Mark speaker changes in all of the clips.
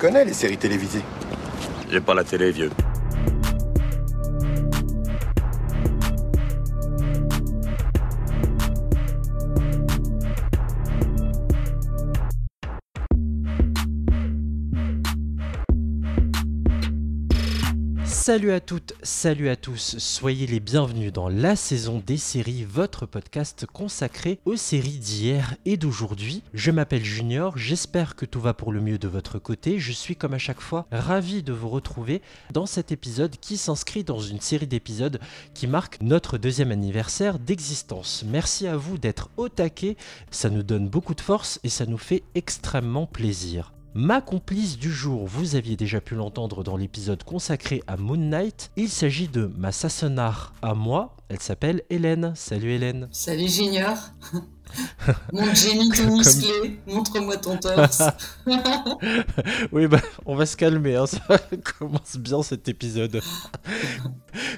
Speaker 1: connais les séries télévisées.
Speaker 2: J'ai pas la télé, vieux.
Speaker 3: Salut à toutes, salut à tous, soyez les bienvenus dans la saison des séries, votre podcast consacré aux séries d'hier et d'aujourd'hui. Je m'appelle Junior, j'espère que tout va pour le mieux de votre côté. Je suis comme à chaque fois ravi de vous retrouver dans cet épisode qui s'inscrit dans une série d'épisodes qui marque notre deuxième anniversaire d'existence. Merci à vous d'être au taquet, ça nous donne beaucoup de force et ça nous fait extrêmement plaisir. Ma complice du jour, vous aviez déjà pu l'entendre dans l'épisode consacré à Moon Knight. Il s'agit de ma à moi. Elle s'appelle Hélène. Salut Hélène.
Speaker 4: Salut Junior. Mon Jamie tout musclé, montre-moi ton torse.
Speaker 3: oui, bah, on va se calmer, hein, ça commence bien cet épisode.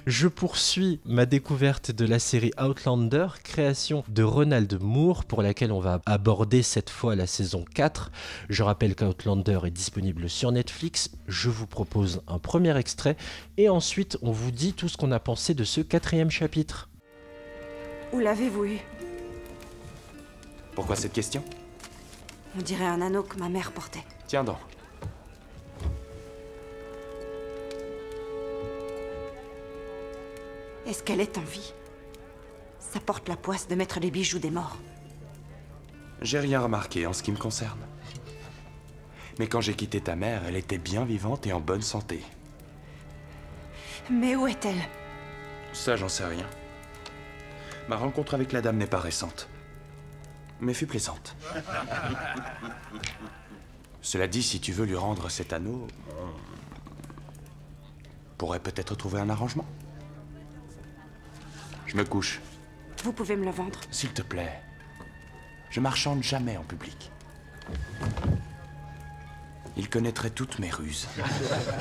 Speaker 3: Je poursuis ma découverte de la série Outlander, création de Ronald Moore, pour laquelle on va aborder cette fois la saison 4. Je rappelle qu'Outlander est disponible sur Netflix. Je vous propose un premier extrait et ensuite on vous dit tout ce qu'on a pensé de ce quatrième chapitre.
Speaker 5: Où l'avez-vous eu?
Speaker 6: Pourquoi cette question?
Speaker 5: On dirait un anneau que ma mère portait.
Speaker 6: Tiens donc.
Speaker 5: Est-ce qu'elle est en vie? Ça porte la poisse de mettre les bijoux des morts.
Speaker 6: J'ai rien remarqué en ce qui me concerne. Mais quand j'ai quitté ta mère, elle était bien vivante et en bonne santé.
Speaker 5: Mais où est-elle?
Speaker 6: Ça, j'en sais rien. Ma rencontre avec la dame n'est pas récente. Mais fut plaisante. Cela dit, si tu veux lui rendre cet anneau, on pourrait peut-être trouver un arrangement. Je me couche,
Speaker 5: Vous pouvez me le vendre
Speaker 6: s'il te plaît. Je marchande jamais en public. Il connaîtrait toutes mes ruses.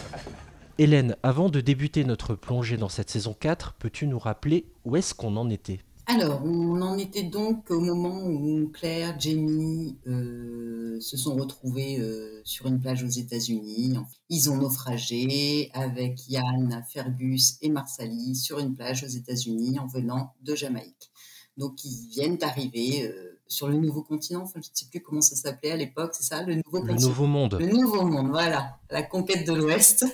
Speaker 3: Hélène, avant de débuter notre plongée dans cette saison 4, peux-tu nous rappeler où est-ce qu'on en était?
Speaker 4: Alors, on en était donc au moment où Claire, Jamie euh, se sont retrouvés euh, sur une plage aux États-Unis. Ils ont naufragé avec Yann, Fergus et Marsali sur une plage aux États-Unis en venant de Jamaïque. Donc, ils viennent d'arriver euh, sur le nouveau continent. Enfin, je ne sais plus comment ça s'appelait à l'époque, c'est ça, le nouveau
Speaker 3: Le. Nouveau Monde.
Speaker 4: Le nouveau monde, voilà, la conquête de l'Ouest.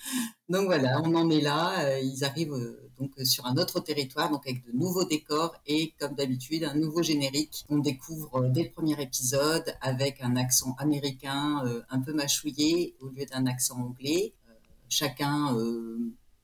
Speaker 4: donc voilà, on en est là. Ils arrivent donc euh, sur un autre territoire, donc avec de nouveaux décors et comme d'habitude un nouveau générique. On découvre euh, dès le premier épisode avec un accent américain euh, un peu mâchouillé au lieu d'un accent anglais. Chacun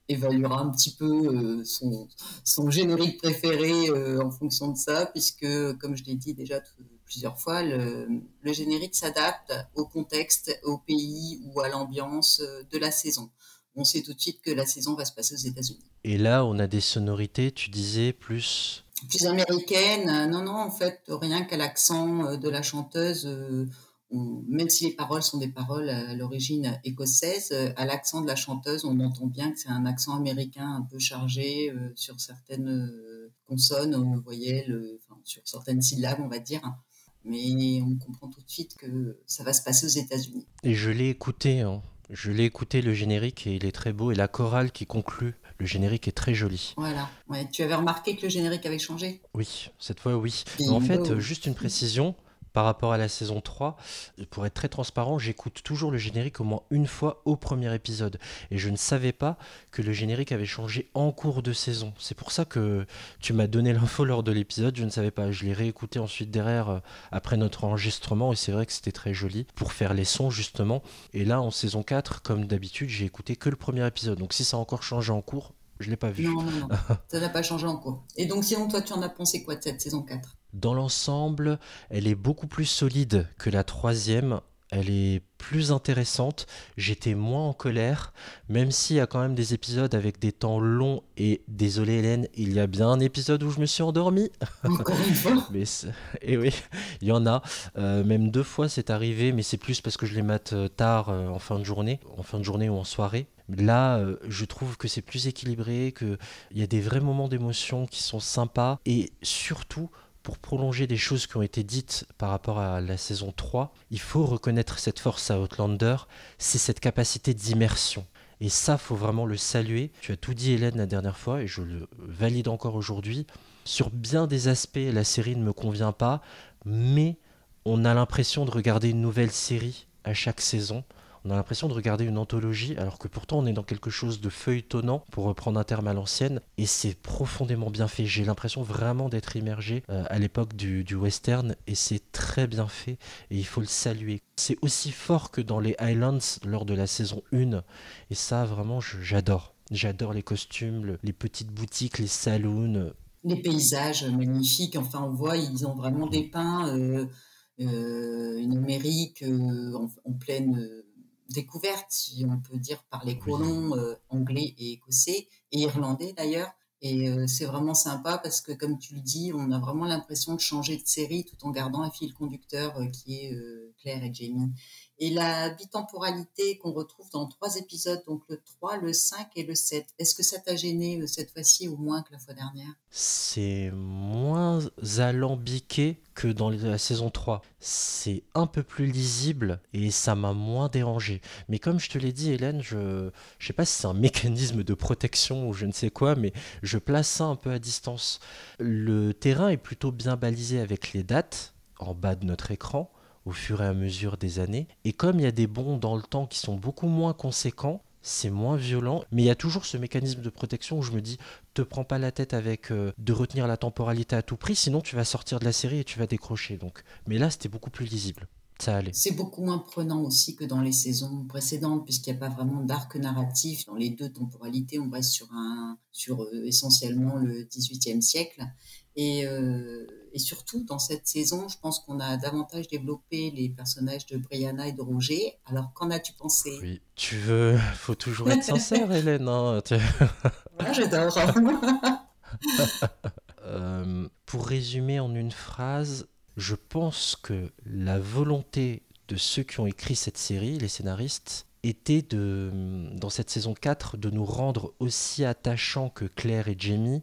Speaker 4: évaluera un petit peu son, générique préféré en fonction de ça, puisque, comme je l'ai dit déjà plusieurs fois, le, générique s'adapte au contexte, au pays ou à l'ambiance de la saison. On sait tout de suite que la saison va se passer aux États-Unis.
Speaker 3: Et là, on a des sonorités, tu disais, plus...
Speaker 4: Plus américaine, euh, non, non, en fait, rien qu'à l'accent euh, de la chanteuse, euh, on- même si les paroles sont des paroles à l'origine écossaise, euh, à l'accent de la chanteuse, on entend bien que c'est un accent américain un peu chargé euh, sur certaines euh, consonnes, euh, voyelles, euh, enfin, sur certaines syllabes, on va dire. Mais on comprend tout de suite que ça va se passer aux États-Unis.
Speaker 3: Et je l'ai écouté, hein. Je l'ai écouté le générique et il est très beau. Et la chorale qui conclut le générique est très jolie.
Speaker 4: Voilà. Ouais, tu avais remarqué que le générique avait changé?
Speaker 3: Oui, cette fois oui. Mais en fait, euh, juste une précision par rapport à la saison 3, euh, pour être très transparent, j'écoute toujours le générique au moins une fois au premier épisode. Et je ne savais pas que le générique avait changé en cours de saison. C'est pour ça que tu m'as donné l'info lors de l'épisode, je ne savais pas. Je l'ai réécouté ensuite derrière, euh, après notre enregistrement, et c'est vrai que c'était très joli pour faire les sons justement. Et là, en saison 4, comme d'habitude, j'ai écouté que le premier épisode. Donc si ça a encore changé en cours, je l'ai pas vu.
Speaker 4: Non, non, non. ça n'a pas changé en cours. Et donc, sinon, toi, tu en as pensé quoi de cette saison 4
Speaker 3: Dans l'ensemble, elle est beaucoup plus solide que la troisième. Elle est plus intéressante. J'étais moins en colère, même s'il y a quand même des épisodes avec des temps longs. Et désolé Hélène, il y a bien un épisode où je me suis endormi.
Speaker 4: Encore une fois
Speaker 3: Mais et oui, il y en a. Euh, même deux fois c'est arrivé, mais c'est plus parce que je les mate euh, tard euh, en fin de journée, en fin de journée ou en soirée. Là, euh, je trouve que c'est plus équilibré, qu'il y a des vrais moments d'émotion qui sont sympas et surtout. Pour prolonger des choses qui ont été dites par rapport à la saison 3, il faut reconnaître cette force à Outlander, c'est cette capacité d'immersion. Et ça, faut vraiment le saluer. Tu as tout dit, Hélène, la dernière fois, et je le valide encore aujourd'hui. Sur bien des aspects, la série ne me convient pas, mais on a l'impression de regarder une nouvelle série à chaque saison. On a l'impression de regarder une anthologie, alors que pourtant on est dans quelque chose de feuilletonnant, pour reprendre un terme à l'ancienne, et c'est profondément bien fait. J'ai l'impression vraiment d'être immergé euh, à l'époque du, western, et c'est très bien fait, et il faut le saluer. C'est aussi fort que dans les Highlands lors de la saison 1, et ça vraiment j'adore. J'adore les costumes, le- les petites boutiques, les saloons.
Speaker 4: les paysages magnifiques. Enfin, on voit, ils ont vraiment dépeint euh, euh, une Amérique euh, en, en pleine euh, découverte, si on peut dire, par les colons euh, anglais et écossais, et irlandais d'ailleurs. Et euh, c'est vraiment sympa parce que, comme tu le dis, on a vraiment l'impression de changer de série tout en gardant un fil conducteur euh, qui est Claire et Jamie. Et la bitemporalité qu'on retrouve dans trois épisodes, donc le 3, le 5 et le 7, est-ce que ça t'a gêné euh, cette fois-ci ou moins que la fois dernière?
Speaker 3: C'est moins alambiqué que dans la saison 3. C'est un peu plus lisible et ça m'a moins dérangé. Mais comme je te l'ai dit, Hélène, je je sais pas si c'est un mécanisme de protection ou je ne sais quoi, mais je place ça un peu à distance. Le terrain est plutôt bien balisé avec les dates en bas de notre écran au fur et à mesure des années. Et comme il y a des bonds dans le temps qui sont beaucoup moins conséquents, c'est moins violent, mais il y a toujours ce mécanisme de protection où je me dis, te prends pas la tête avec euh, de retenir la temporalité à tout prix, sinon tu vas sortir de la série et tu vas décrocher. Donc, mais là, c'était beaucoup plus lisible. Ça allait.
Speaker 4: C'est beaucoup moins prenant aussi que dans les saisons précédentes, puisqu'il n'y a pas vraiment d'arc narratif. Dans les deux temporalités, on reste sur, un, sur euh, essentiellement le XVIIIe siècle. Et, euh, et surtout, dans cette saison, je pense qu'on a davantage développé les personnages de Brianna et de Roger. Alors, qu'en as-tu pensé?
Speaker 3: Oui, tu veux, faut toujours être sincère, Hélène. hein.
Speaker 4: Moi, j'adore.
Speaker 3: Euh, pour résumer en une phrase, je pense que la volonté de ceux qui ont écrit cette série, les scénaristes, était de, dans cette saison 4, de nous rendre aussi attachants que Claire et Jamie,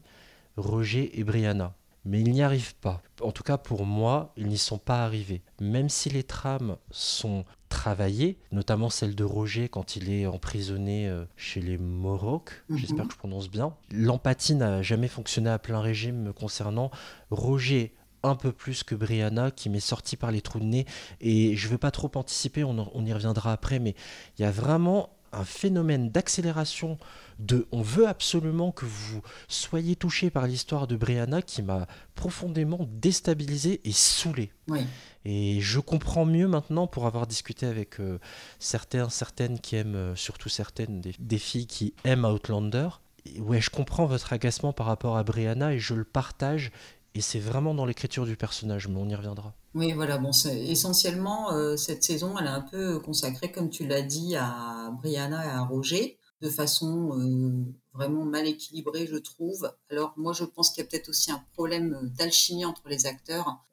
Speaker 3: Roger et Brianna. Mais ils n'y arrivent pas. En tout cas, pour moi, ils n'y sont pas arrivés. Même si les trames sont travaillées, notamment celle de Roger quand il est emprisonné euh, chez les Mohawks,
Speaker 4: Mhm.
Speaker 3: j'espère que je prononce bien, l'empathie n'a jamais fonctionné à plein régime me concernant. Roger un peu plus que Brianna qui m'est sorti par les trous de nez et je ne veux pas trop anticiper, on, en- on y reviendra après, mais il y a vraiment un phénomène d'accélération de on veut absolument que vous soyez touché par l'histoire de Brianna qui m'a profondément déstabilisé et saoulé.
Speaker 4: oui.
Speaker 3: Et je comprends mieux maintenant pour avoir discuté avec euh, certains, certaines qui aiment, euh, surtout certaines des, des filles qui aiment Outlander. Et ouais, je comprends votre agacement par rapport à Brianna et je le partage. Et c'est vraiment dans l'écriture du personnage, mais on y reviendra.
Speaker 4: Oui, voilà, bon, c'est- essentiellement, euh, cette saison, elle est un peu consacrée, comme tu l'as dit, à Brianna et à Roger, de façon euh, vraiment mal équilibrée, je trouve. Alors, moi, je pense qu'il y a peut-être aussi un problème euh, d'alchimie entre les acteurs.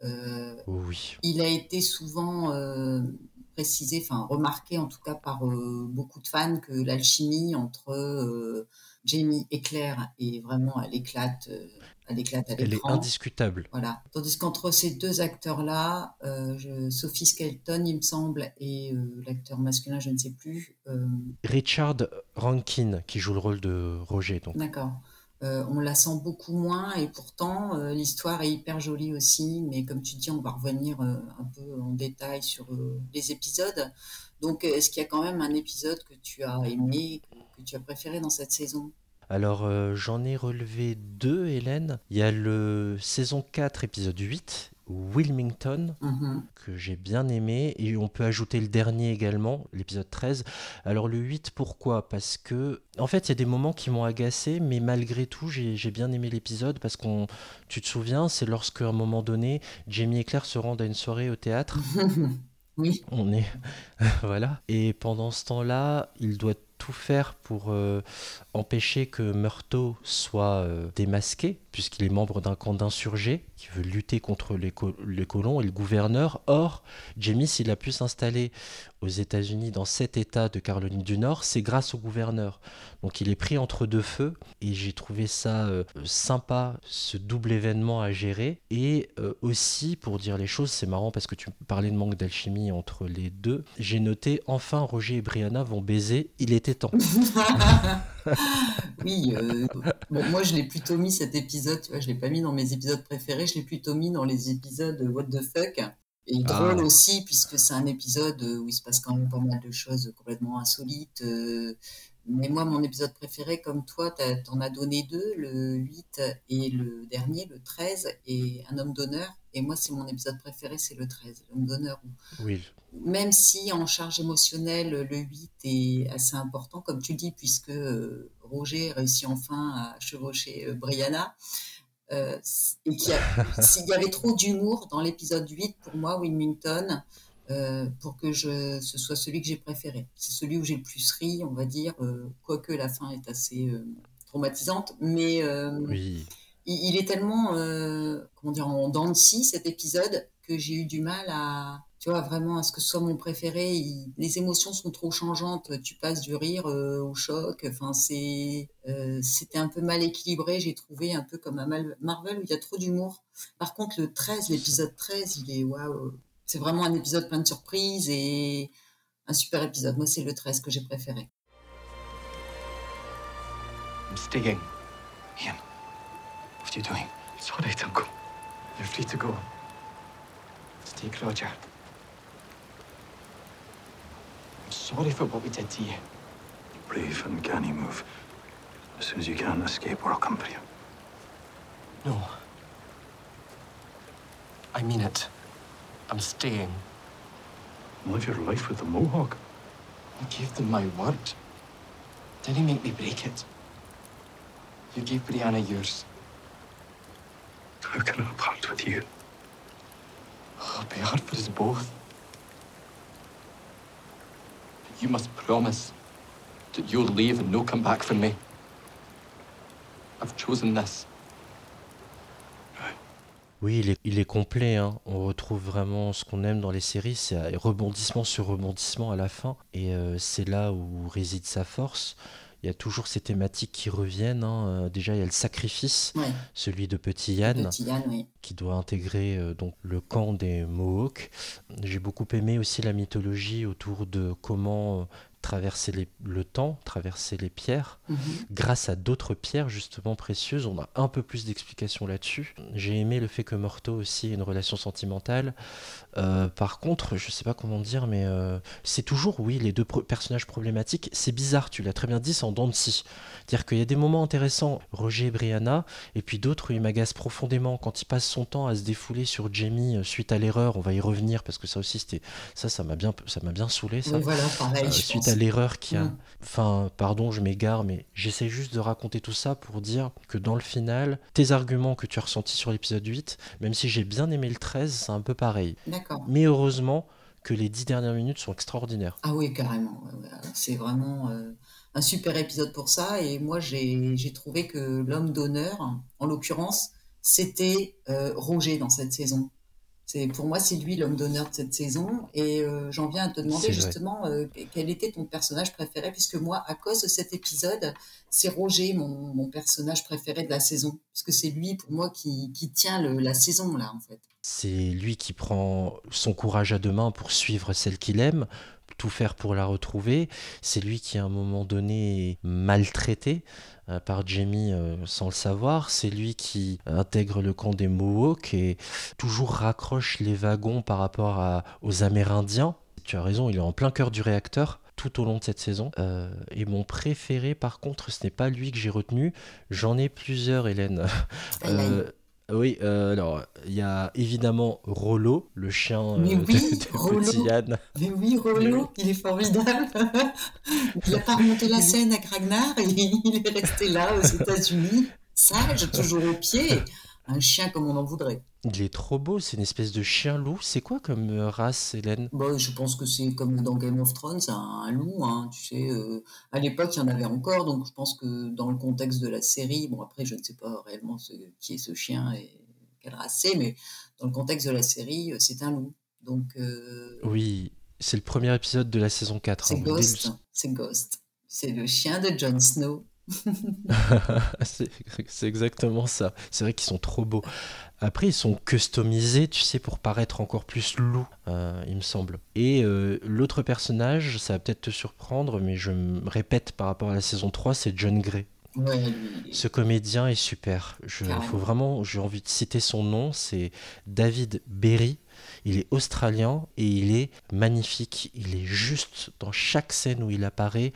Speaker 3: Oui.
Speaker 4: il a été souvent précisé, enfin remarqué en tout cas par beaucoup de fans, que l'alchimie entre Jamie et Claire est vraiment, elle éclate, euh, elle éclate à
Speaker 3: Elle est indiscutable.
Speaker 4: Voilà. Tandis qu'entre ces deux acteurs-là, euh, je- Sophie Skelton, il me semble, et euh, l'acteur masculin, je ne sais plus. euh,
Speaker 3: Richard Rankin qui joue le rôle de Roger. Donc.
Speaker 4: D'accord. Euh, on la sent beaucoup moins et pourtant euh, l'histoire est hyper jolie aussi. Mais comme tu dis, on va revenir euh, un peu en détail sur les épisodes. Donc, est-ce qu'il y a quand même un épisode que tu as aimé, que, tu as préféré dans cette saison?
Speaker 3: Alors j'en ai relevé deux, Hélène. Il y a le saison 4, épisode 8, Wilmington,
Speaker 4: Mhm.
Speaker 3: que j'ai bien aimé. Et on peut ajouter le dernier également, l'épisode 13. Alors le 8, pourquoi? Parce que, en fait, il y a des moments qui m'ont agacé, mais malgré tout, j'ai bien aimé l'épisode. Parce qu'on, tu te souviens, c'est lorsque à un moment donné, Jamie et Claire se rendent à une soirée au théâtre.
Speaker 4: Oui,
Speaker 3: On est. voilà. Et pendant ce temps-là, il doit tout faire pour euh, empêcher que Murtaugh soit euh, démasqué puisqu'il est membre d'un camp d'insurgés qui veut lutter contre les, colons et le gouverneur. Or, Jamie, s'il a pu s'installer aux États-Unis, dans cet État de Caroline du Nord, c'est grâce au gouverneur. Donc il est pris entre deux feux et j'ai trouvé ça euh, sympa, ce double événement à gérer. Et euh, aussi, pour dire les choses, c'est marrant parce que tu parlais de manque d'alchimie entre les deux. J'ai noté enfin Roger et Brianna vont baiser, il était temps.
Speaker 4: oui, euh, moi je l'ai plutôt mis cet épisode, tu vois, je l'ai pas mis dans mes épisodes préférés, je l'ai plutôt mis dans les épisodes What the fuck et drôle ah. aussi, puisque c'est un épisode où il se passe quand même pas mal de choses complètement insolites. Euh, mais moi, mon épisode préféré, comme toi, t'en as donné deux, le 8 et le dernier, le 13, et Un homme d'honneur. Et moi, c'est mon épisode préféré, c'est le 13, l'homme d'honneur.
Speaker 3: Oui.
Speaker 4: Même si en charge émotionnelle, le 8 est assez important, comme tu dis, puisque euh, Roger réussit enfin à chevaucher euh, Brianna. Euh, et qu'il y, avait trop d'humour dans l'épisode 8 pour moi, Wilmington, euh, pour que je, ce soit celui que j'ai préféré. C'est celui où j'ai le plus ri, on va dire, euh, quoique la fin est assez traumatisante, mais il, il, est tellement, comment dire, en dents de scie cet épisode que j'ai eu du mal à, tu vois, vraiment à ce que ce soit mon préféré. les émotions sont trop changeantes. Tu passes du rire euh, au choc. Enfin, c'est, euh, c'était un peu mal équilibré. J'ai trouvé un peu comme un Marvel où il y a trop d'humour. Par contre, le 13, l'épisode 13, il est waouh. C'est vraiment un épisode plein de surprises et un super épisode. Moi, c'est le 13 que j'ai préféré. I'm staying. Ian, what are you doing? It's all right, Uncle. You're free to go. Stay, Roger. I'm sorry for what we did to you. Brave and canny move. As soon as you can escape, or I'll come for you. No. I mean it. I'm staying. Live your life with the Mohawk. I gave them my word. Didn't make me break it. You gave Brianna yours. How can I part with you? Both. You must promise that you'll leave and no come back me. I've chosen this.
Speaker 3: Oui, il est, il est complet. Hein. On retrouve vraiment ce qu'on aime dans les séries, c'est rebondissement sur rebondissement à la fin. Et euh, c'est là où réside sa force il y a toujours ces thématiques qui reviennent. Hein. Euh, déjà, il y a le sacrifice, celui de Petit Yann, qui doit intégrer euh, donc le camp des Mohawks. J'ai beaucoup aimé aussi la mythologie autour de comment euh, traverser le temps, traverser les pierres. Mhm. Grâce à d'autres pierres justement précieuses, on a un peu plus d'explications là-dessus. J'ai aimé le fait que Morto aussi ait une relation sentimentale. Euh, par contre, je sais pas comment dire, mais euh, c'est toujours, oui, les deux personnages problématiques. C'est bizarre, tu l'as très bien dit, c'est en dents de C'est-à-dire qu'il y a des moments intéressants, Roger et Brianna, et puis d'autres où il m'agace profondément quand il passe son temps à se défouler sur Jamie euh, suite à l'erreur. On va y revenir parce que ça aussi, c'était ça, ça m'a bien, ça m'a bien saoulé. Ça.
Speaker 4: voilà, pareil,
Speaker 3: suite l'erreur qui a. Mm. Enfin, pardon, je m'égare, mais j'essaie juste de raconter tout ça pour dire que dans le final, tes arguments que tu as ressentis sur l'épisode 8, même si j'ai bien aimé le 13, c'est un peu pareil.
Speaker 4: D'accord.
Speaker 3: Mais heureusement que les 10 dernières minutes sont extraordinaires.
Speaker 4: Ah oui, carrément. C'est vraiment euh, un super épisode pour ça. Et moi, j'ai trouvé que l'homme d'honneur, en l'occurrence, c'était euh, Roger dans cette saison. C'est pour moi c'est lui l'homme d'honneur de cette saison et euh, j'en viens à te demander justement euh, quel était ton personnage préféré puisque moi à cause de cet épisode c'est Roger mon, personnage préféré de la saison puisque c'est lui pour moi qui, tient la saison là en fait.
Speaker 3: C'est lui qui prend son courage à deux mains pour suivre celle qu'il aime, tout faire pour la retrouver. C'est lui qui à un moment donné est maltraité euh, par Jamie euh, sans le savoir. C'est lui qui intègre le camp des Mohawks et toujours raccroche les wagons par rapport aux Amérindiens. Tu as raison, il est en plein cœur du réacteur tout au long de cette saison. Euh, et mon préféré, par contre, ce n'est pas lui que j'ai retenu. J'en ai plusieurs, Hélène. Oui, euh, alors il y a évidemment Rollo, le chien euh, de, Petit Yann.
Speaker 4: Mais oui, Rollo, il est formidable. il n'a pas remonté la scène à Ragnar, il est resté là aux États-Unis, sage, toujours au pied. Un chien comme on en voudrait.
Speaker 3: Il est trop beau, c'est une espèce de chien loup. C'est quoi comme euh, race, Hélène?
Speaker 4: Bon, je pense que c'est comme dans Game of Thrones, un, un loup. Hein, tu sais, euh, à l'époque, il y en avait encore, donc je pense que dans le contexte de la série, bon après, je ne sais pas réellement ce, qui est ce chien et quelle race c'est, mais dans le contexte de la série, euh, c'est un loup. Donc, euh,
Speaker 3: Oui, c'est le premier épisode de la saison 4.
Speaker 4: c'est
Speaker 3: hein, dès le-
Speaker 4: Ghost. C'est Ghost. C'est le chien de Jon Snow.
Speaker 3: c'est exactement ça. C'est vrai qu'ils sont trop beaux. Après, ils sont customisés, tu sais, pour paraître encore plus loups, euh, il me semble. Et euh, l'autre personnage, ça va peut-être te surprendre, mais je me répète par rapport à la saison 3, c'est John Gray. Ce comédien est super. Je, faut vraiment, j'ai envie de citer son nom, c'est David Berry. Il est australien et il est magnifique. Il est juste dans chaque scène où il apparaît.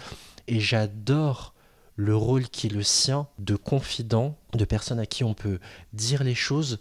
Speaker 3: Et j'adore le rôle qui est le sien de confident, de personne à qui on peut dire les choses,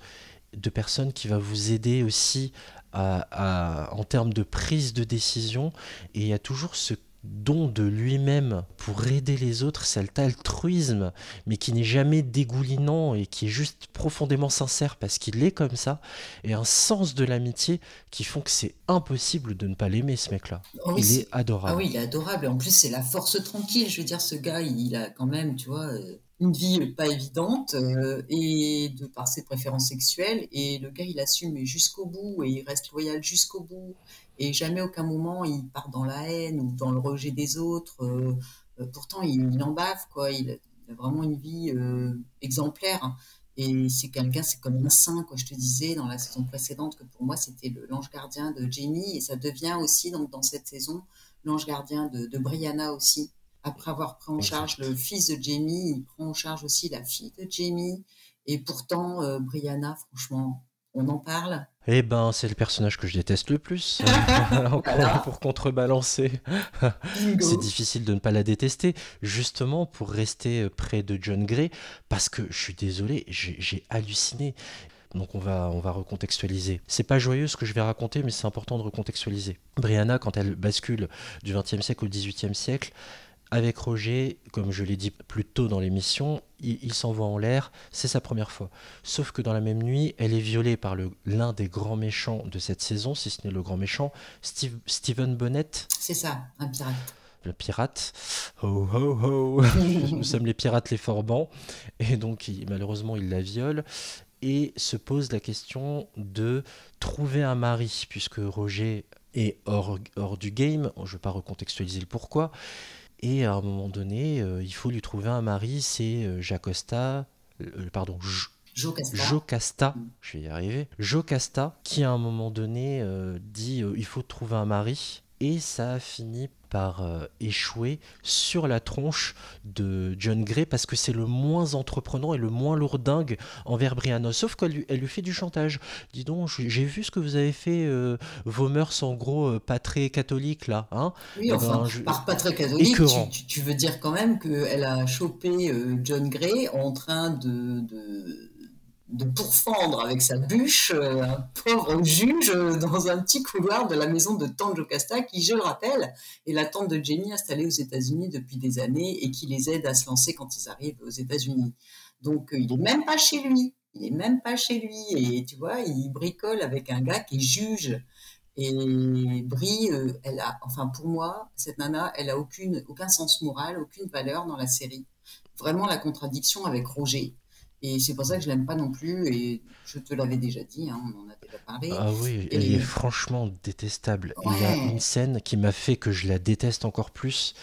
Speaker 3: de personne qui va vous aider aussi en termes de prise de décision. Et il y a toujours ce don de lui-même pour aider les autres, cet altruisme, mais qui n'est jamais dégoulinant et qui est juste profondément sincère parce qu'il est comme ça, et un sens de l'amitié qui font que c'est impossible de ne pas l'aimer, ce mec-là.
Speaker 4: Oh
Speaker 3: il est adorable.
Speaker 4: Ah oui, il est adorable. Et en plus, c'est la force tranquille. Je veux dire, ce gars, il a quand même, tu vois, euh, une vie pas évidente euh, et de par ses préférences sexuelles. Et le gars, il assume jusqu'au bout et il reste loyal jusqu'au bout. Et jamais aucun moment il part dans la haine ou dans le rejet des autres. Euh, euh, pourtant, il, en bave, quoi. Il a, vraiment une vie euh, exemplaire. hein. Et c'est quelqu'un, c'est comme un saint, quoi. Je te disais dans la saison précédente que pour moi, c'était l'ange gardien de Jamie. Et ça devient aussi, donc, dans cette saison, l'ange gardien de, Brianna aussi. Après avoir pris en charge le fils de Jamie, il prend en charge aussi la fille de Jamie. Et pourtant, Brianna, franchement, on en parle.
Speaker 3: Eh ben, c'est le personnage que je déteste le plus.
Speaker 4: Voilà.
Speaker 3: pour contrebalancer. C'est difficile de ne pas la détester, justement pour rester près de John Gray, parce que je suis désolé, j'ai j'ai halluciné. Donc on va, on va recontextualiser. C'est pas joyeux ce que je vais raconter, mais c'est important de recontextualiser. Brianna, quand elle bascule du XXe siècle au XVIIIe siècle, avec Roger, comme je l'ai dit plus tôt dans l'émission, il, il s'envoie en l'air, c'est sa première fois. Sauf que dans la même nuit, elle est violée par l'un des grands méchants de cette saison, si ce n'est le grand méchant, Steve, Stephen Bonnet,
Speaker 4: C'est ça, un pirate.
Speaker 3: le pirate. Ho ho ho Nous sommes les pirates les forbans. Et donc, il- malheureusement, il la viole. Et se pose la question de trouver un mari, puisque Roger est hors, hors du game. Je ne vais pas recontextualiser le pourquoi. Et à un moment donné, euh, il faut lui trouver un mari. C'est euh, Jacosta, euh, pardon, J-
Speaker 4: Jocasta.
Speaker 3: Jocasta,
Speaker 4: Mm.
Speaker 3: je vais y arriver, Jocasta, qui à un moment donné euh, dit euh, il faut trouver un mari, et ça a fini par euh, échouer sur la tronche de John Gray parce que c'est le moins entreprenant et le moins lourdingue envers Brianna. Sauf qu'elle lui, elle lui fait du chantage. Dis donc, j'ai vu ce que vous avez fait, euh, vos mœurs en gros euh, pas très catholiques là, hein
Speaker 4: Oui, enfin,
Speaker 3: ben, je-
Speaker 4: par pas très catholique, tu, tu- veux dire quand même qu'elle a chopé John Gray en train de, de, de pourfendre avec sa bûche euh, un pauvre juge euh, dans un petit couloir de la maison de Tante Jocasta, qui, je le rappelle, est la tante de Jamie installée aux États-Unis depuis des années et qui les aide à se lancer quand ils arrivent aux États-Unis. Donc, euh, il est même pas chez lui. Il est même pas chez lui. Et tu vois, il bricole avec un gars qui est juge. Et Brie, elle a, enfin pour moi, cette nana, elle a aucun sens moral, aucune valeur dans la série. Vraiment la contradiction avec Roger. Et c'est pour ça que je l'aime pas non plus. Et je te l'avais déjà dit, hein, on en a déjà parlé.
Speaker 3: Ah oui,
Speaker 4: Et-
Speaker 3: elle est franchement détestable. Il y a une scène qui m'a fait que je la déteste encore plus,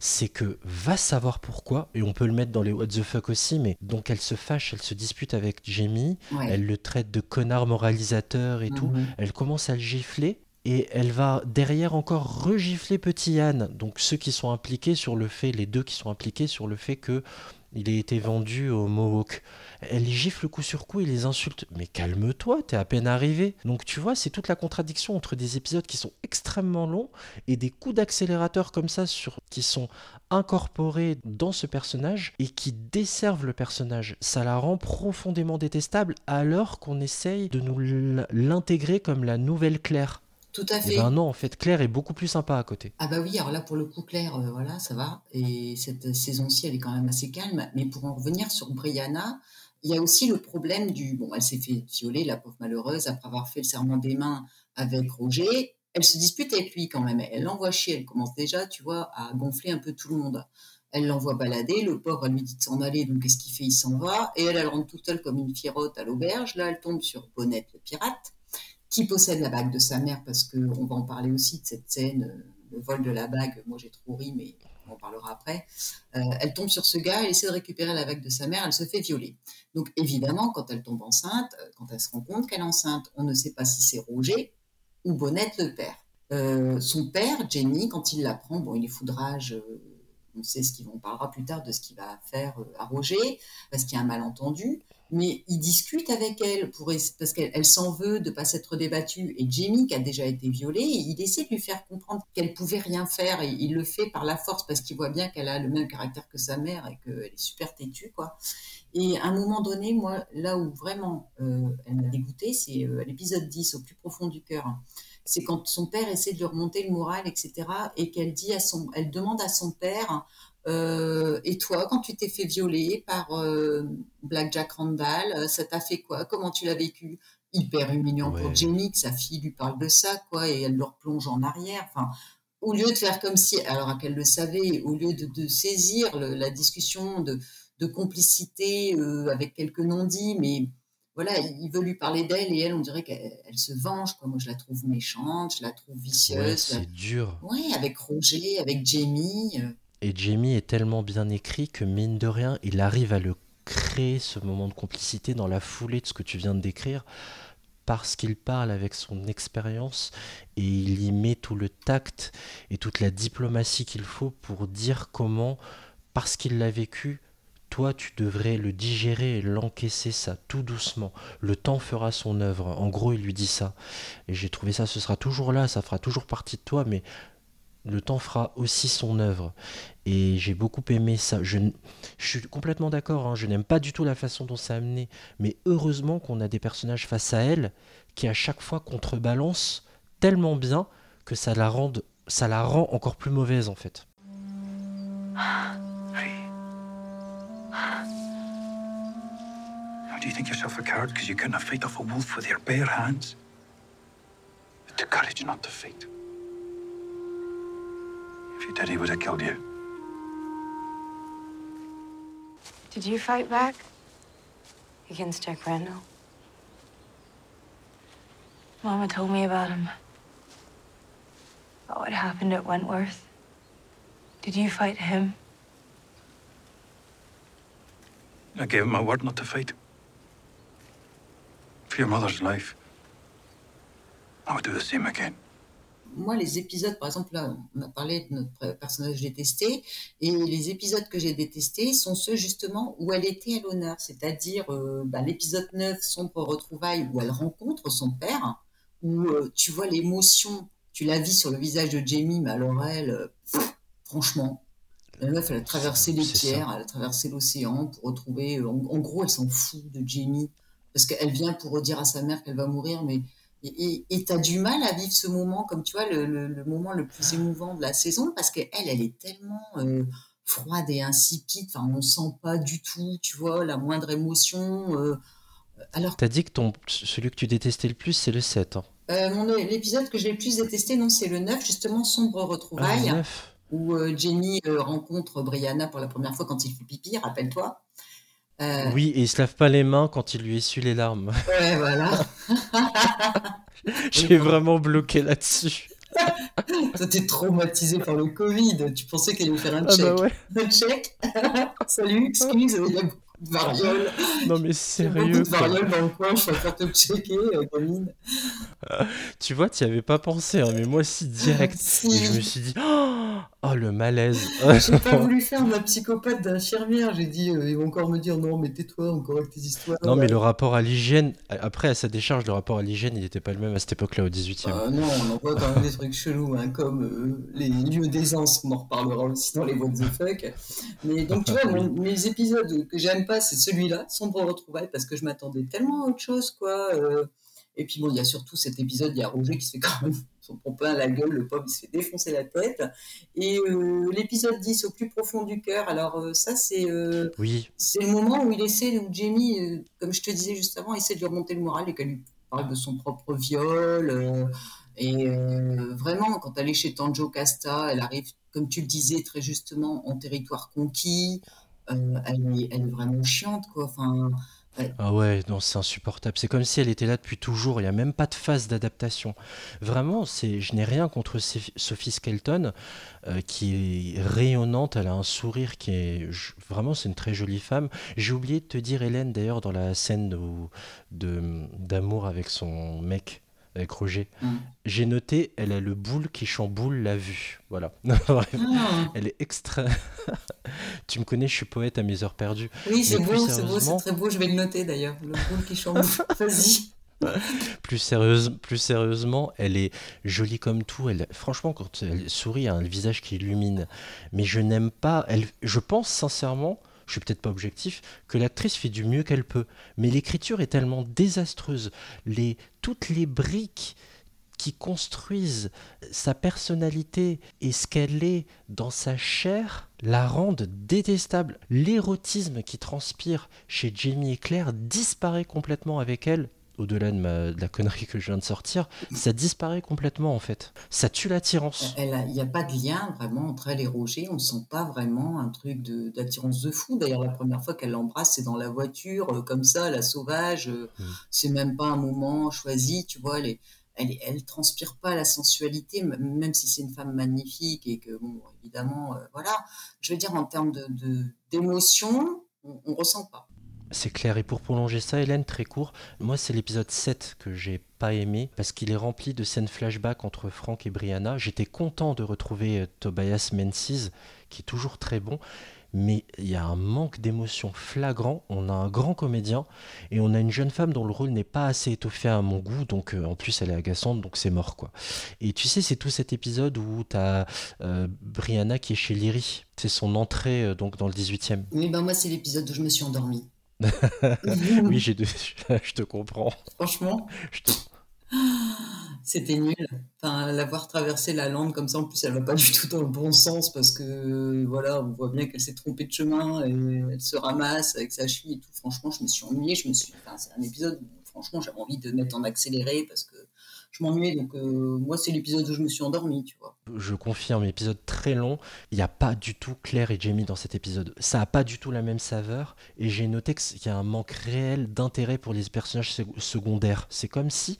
Speaker 3: c'est que va savoir pourquoi, et on peut le mettre dans les what the fuck aussi, mais donc elle se fâche, elle se dispute avec Jamie,
Speaker 4: Ouais.
Speaker 3: elle le traite de connard moralisateur et tout,
Speaker 4: Mhm.
Speaker 3: elle commence à le gifler. Et elle va derrière encore regifler petit Yann. Donc ceux qui sont impliqués sur le fait, les deux qui sont impliqués sur le fait que il ait été vendu au Mohawk. Elle les gifle coup sur coup et les insulte. Mais calme-toi, t'es à peine arrivé. Donc tu vois, c'est toute la contradiction entre des épisodes qui sont extrêmement longs et des coups d'accélérateur comme ça qui sont incorporés dans ce personnage et qui desservent le personnage. Ça la rend profondément détestable alors qu'on essaye de nous l'intégrer comme la nouvelle Claire.
Speaker 4: Tout à
Speaker 3: Et
Speaker 4: fait.
Speaker 3: ben non, en fait, Claire est beaucoup plus sympa à côté.
Speaker 4: Ah bah oui, alors là pour le coup Claire, euh, voilà, ça va. Et cette saison-ci, elle est quand même assez calme. Mais pour en revenir sur Brianna, il y a aussi le problème du... Bon, elle s'est fait violer, la pauvre malheureuse, après avoir fait le serment des mains avec Roger. Elle se dispute avec lui quand même. Elle l'envoie chier. Elle commence déjà, tu vois, à gonfler un peu tout le monde. Elle l'envoie balader. Le pauvre, elle lui dit de s'en aller. Donc, qu'est-ce qu'il fait? Il s'en va. Et elle, elle rentre toute seule comme une fierotte à l'auberge. Là, elle tombe sur Bonnette, le pirate, qui possède la bague de sa mère, parce qu'on va en parler aussi de cette scène, euh, le vol de la bague. Moi, j'ai trop ri, mais on en parlera après. Euh, elle tombe sur ce gars, elle essaie de récupérer la bague de sa mère, elle se fait violer. Donc évidemment, quand elle tombe enceinte, euh, quand elle se rend compte qu'elle est enceinte, on ne sait pas si c'est Roger ou Bonnette le père. Son père, Jenny, quand il l'apprend, bon, il est foudrage. On sait ce qu'on parlera plus tard de ce qu'il va faire à Roger, parce qu'il y a un malentendu. Mais il discute avec elle parce qu'elle s'en veut de pas s'être débattue. Et Jamie, qui a déjà été violée, il essaie de lui faire comprendre qu'elle pouvait rien faire. Et il le fait par la force parce qu'il voit bien qu'elle a le même caractère que sa mère et qu'elle est super têtue, quoi. Et à un moment donné, moi, là où vraiment euh, elle m'a dégoûtée, c'est euh, l'épisode 10, au plus profond du cœur. C'est quand son père essaie de lui remonter le moral, etc. Et qu'elle dit à son, elle demande à son père, euh, et toi, quand tu t'es fait violer par euh, Black Jack Randall, euh, ça t'a fait quoi? Comment tu l'as vécu? Hyper humiliant pour Jenny, que sa fille lui parle de ça, quoi, et elle le replonge en arrière. Enfin, au lieu de faire comme si, alors qu'elle le savait, au lieu de, de saisir le, la discussion de, de complicité avec quelques non-dits, mais voilà, il veut lui parler d'elle et elle, on dirait qu'elle se venge. Quoi. Moi, je la trouve méchante, je la trouve vicieuse. Ouais,
Speaker 3: c'est dur.
Speaker 4: Oui, avec Roger, avec Jamie.
Speaker 3: Et Jamie est tellement bien écrit que mine de rien, il arrive à le créer ce moment de complicité dans la foulée de ce que tu viens de décrire parce qu'il parle avec son expérience et il y met tout le tact et toute la diplomatie qu'il faut pour dire comment, parce qu'il l'a vécu, toi tu devrais le digérer et l'encaisser ça tout doucement. Le temps fera son œuvre. En gros, il lui dit ça. Et j'ai trouvé ça, ce sera toujours là, ça fera toujours partie de toi, mais le temps fera aussi son œuvre. Et j'ai beaucoup aimé ça. Je, je suis complètement d'accord, hein. je n'aime pas du tout la façon dont c'est amené, mais heureusement qu'on a des personnages face à elle qui à chaque fois contrebalancent tellement bien que ça la, rend, ça la rend encore plus mauvaise en fait.
Speaker 1: do you think yourself a coward because you couldn't fight off a wolf with your bare hands? The courage not to fight. If you did, he would have killed you.
Speaker 7: Did you fight back? Against Jack Randall? Mama told me about him. About what happened at Wentworth. Did you fight him?
Speaker 1: I gave him my word not to fight. For your mother's life. I would do the same again.
Speaker 4: Moi, les épisodes, par exemple, là, on a parlé de notre personnage détesté, et les épisodes que j'ai détestés sont ceux justement où elle était à l'honneur, c'est-à-dire euh, bah, l'épisode 9, Sombre retrouvaille, où elle rencontre son père, où euh, tu vois l'émotion, tu la vis sur le visage de Jamie, mais alors elle, euh, franchement, la meuf, elle a traversé les pierres, elle a traversé l'océan pour retrouver. En, en, gros, elle s'en fout de Jamie parce qu'elle vient pour redire à sa mère qu'elle va mourir, mais et tu as du mal à vivre ce moment comme tu vois le, le, le, moment le plus émouvant de la saison parce qu'elle, elle est tellement euh, froide et insipide. Enfin, on sent pas du tout, tu vois, la moindre émotion. Euh, alors.
Speaker 3: T'as dit que ton, celui que tu détestais le plus, c'est le 7. Hein.
Speaker 4: Euh, l'épisode que j'ai le plus détesté, non, c'est le 9, justement, Sombre retrouvaille. Ah, où euh, Jenny rencontre Brianna pour la première fois quand il fait pipi, rappelle-toi.
Speaker 3: Euh... Oui, et il se lave pas les mains quand il lui essuie les larmes.
Speaker 4: Ouais, voilà.
Speaker 3: J'ai vraiment bloqué là-dessus.
Speaker 4: Toi, t'es traumatisé par le Covid. Tu pensais qu'elle allait faire un check.
Speaker 3: Ah bah ouais.
Speaker 4: Un check Salut, excuse, il y a beaucoup de varioles.
Speaker 3: Non mais sérieux.
Speaker 4: Beaucoup de dans le coin, je préfère te checker, Camille.
Speaker 3: Euh, tu vois, tu avais pas pensé, hein, mais moi si direct.
Speaker 4: Si.
Speaker 3: Et je me suis dit, oh le malaise.
Speaker 4: J'ai pas voulu faire ma psychopathe d'infirmière. J'ai dit, euh, ils vont encore me dire non, mais tais-toi encore avec tes histoires.
Speaker 3: Non, mais le rapport à l'hygiène, après à sa décharge, le rapport à l'hygiène, il n'était pas le même à cette époque-là, au 18 e
Speaker 4: euh, Non, on en voit quand même des trucs chelous, hein, comme euh, les lieux d'aisance, on en reparlera aussi dans les What the fuck. Mais donc, tu vois, mon, mes épisodes que j'aime pas, c'est celui-là, Sombre retrouvailles, parce que je m'attendais tellement à autre chose, quoi. Euh, et puis bon, il y a surtout cet épisode, il y a Roger qui se fait quand même prend plein la gueule, le pauvre il se fait défoncer la tête. Et euh, l'épisode 10, au plus profond du cœur, alors euh, ça c'est euh,
Speaker 3: Oui,
Speaker 4: c'est le moment où il essaie, où Jamie, comme je te disais juste avant, essaie de lui remonter le moral et qu'elle lui parle de son propre viol. et vraiment, quand elle est chez Tanjo Casta, elle arrive, comme tu le disais très justement, en territoire conquis. Elle, est, vraiment chiante, quoi.
Speaker 3: Ah ouais, non, c'est insupportable. C'est comme si elle était là depuis toujours. Il n'y a même pas de phase d'adaptation. Vraiment, c'est, je n'ai rien contre Soph- Sophie Skelton, euh, qui est rayonnante. Elle a un sourire qui est vraiment, c'est une très jolie femme. J'ai oublié de te dire, Hélène, d'ailleurs, dans la scène de, d'amour avec son mec, avec Roger,
Speaker 4: Mm.
Speaker 3: j'ai noté, elle a le boule qui chamboule la vue. Voilà.
Speaker 4: Ah,
Speaker 3: elle est extra. tu me connais, je suis poète à mes heures perdues.
Speaker 4: oui, c'est beau, c'est beau, c'est très beau. Je vais le noter d'ailleurs. Le boule qui chamboule. Vas-y.
Speaker 3: Plus, sérieuse, plus sérieusement, elle est jolie comme tout. Elle, franchement, quand elle sourit, elle a un visage qui illumine. Mais je n'aime pas. Elle, je pense sincèrement, je suis peut-être pas objectif, que l'actrice fait du mieux qu'elle peut. Mais l'écriture est tellement désastreuse. Toutes les briques qui construisent sa personnalité et ce qu'elle est dans sa chair la rendent détestable. L'érotisme qui transpire chez Jamie et Claire disparaît complètement avec elle. Au-delà de, la connerie que je viens de sortir, ça disparaît complètement en fait. Ça tue l'attirance.
Speaker 4: Il n'y a pas de lien vraiment entre elle et Roger. On ne sent pas vraiment un truc d'attirance de, fou. D'ailleurs, la première fois qu'elle l'embrasse, c'est dans la voiture, euh, comme ça, la sauvage. euh,
Speaker 3: Mm.
Speaker 4: C'est même pas un moment choisi, tu vois. Elle, est- elle, est- elle transpire pas la sensualité, même si c'est une femme magnifique et que, bon, évidemment, euh, voilà. Je veux dire, en termes de de- d'émotion, on, on ressent pas.
Speaker 3: C'est clair. Et pour prolonger ça, Hélène, très court, moi c'est l'épisode 7 que j'ai pas aimé parce qu'il est rempli de scènes flashback entre Frank et Brianna. J'étais content de retrouver euh, Tobias Menzies, qui est toujours très bon. Mais il y a un manque d'émotion flagrant. On a un grand comédien et on a une jeune femme dont le rôle n'est pas assez étoffé à mon goût. Donc euh, en plus, elle est agaçante, donc c'est mort quoi. Et tu sais, c'est tout cet épisode où tu as Brianna qui est chez Lyri. C'est son entrée euh, donc dans le 18e.
Speaker 4: Oui, ben moi, c'est l'épisode où je me suis endormie.
Speaker 3: Oui, j'ai de- je te comprends.
Speaker 4: Franchement,
Speaker 3: te-
Speaker 4: C'était nul. Enfin, la voir traverser la lande comme ça, en plus, elle va pas du tout dans le bon sens parce que, voilà, on voit bien qu'elle s'est trompée de chemin et elle se ramasse avec sa cheville et tout. Franchement, je me suis ennuyée. Je me suis, enfin, c'est un épisode où, franchement, j'avais envie de mettre en accéléré parce que je m'ennuyais. Donc, euh, moi, c'est l'épisode où je me suis endormie, tu vois.
Speaker 3: Je confirme, épisode très long. Il n'y a pas du tout Claire et Jamie dans cet épisode. Ça n'a pas du tout la même saveur. Et j'ai noté qu'il y a un manque réel d'intérêt pour les personnages sec- secondaires. C'est comme si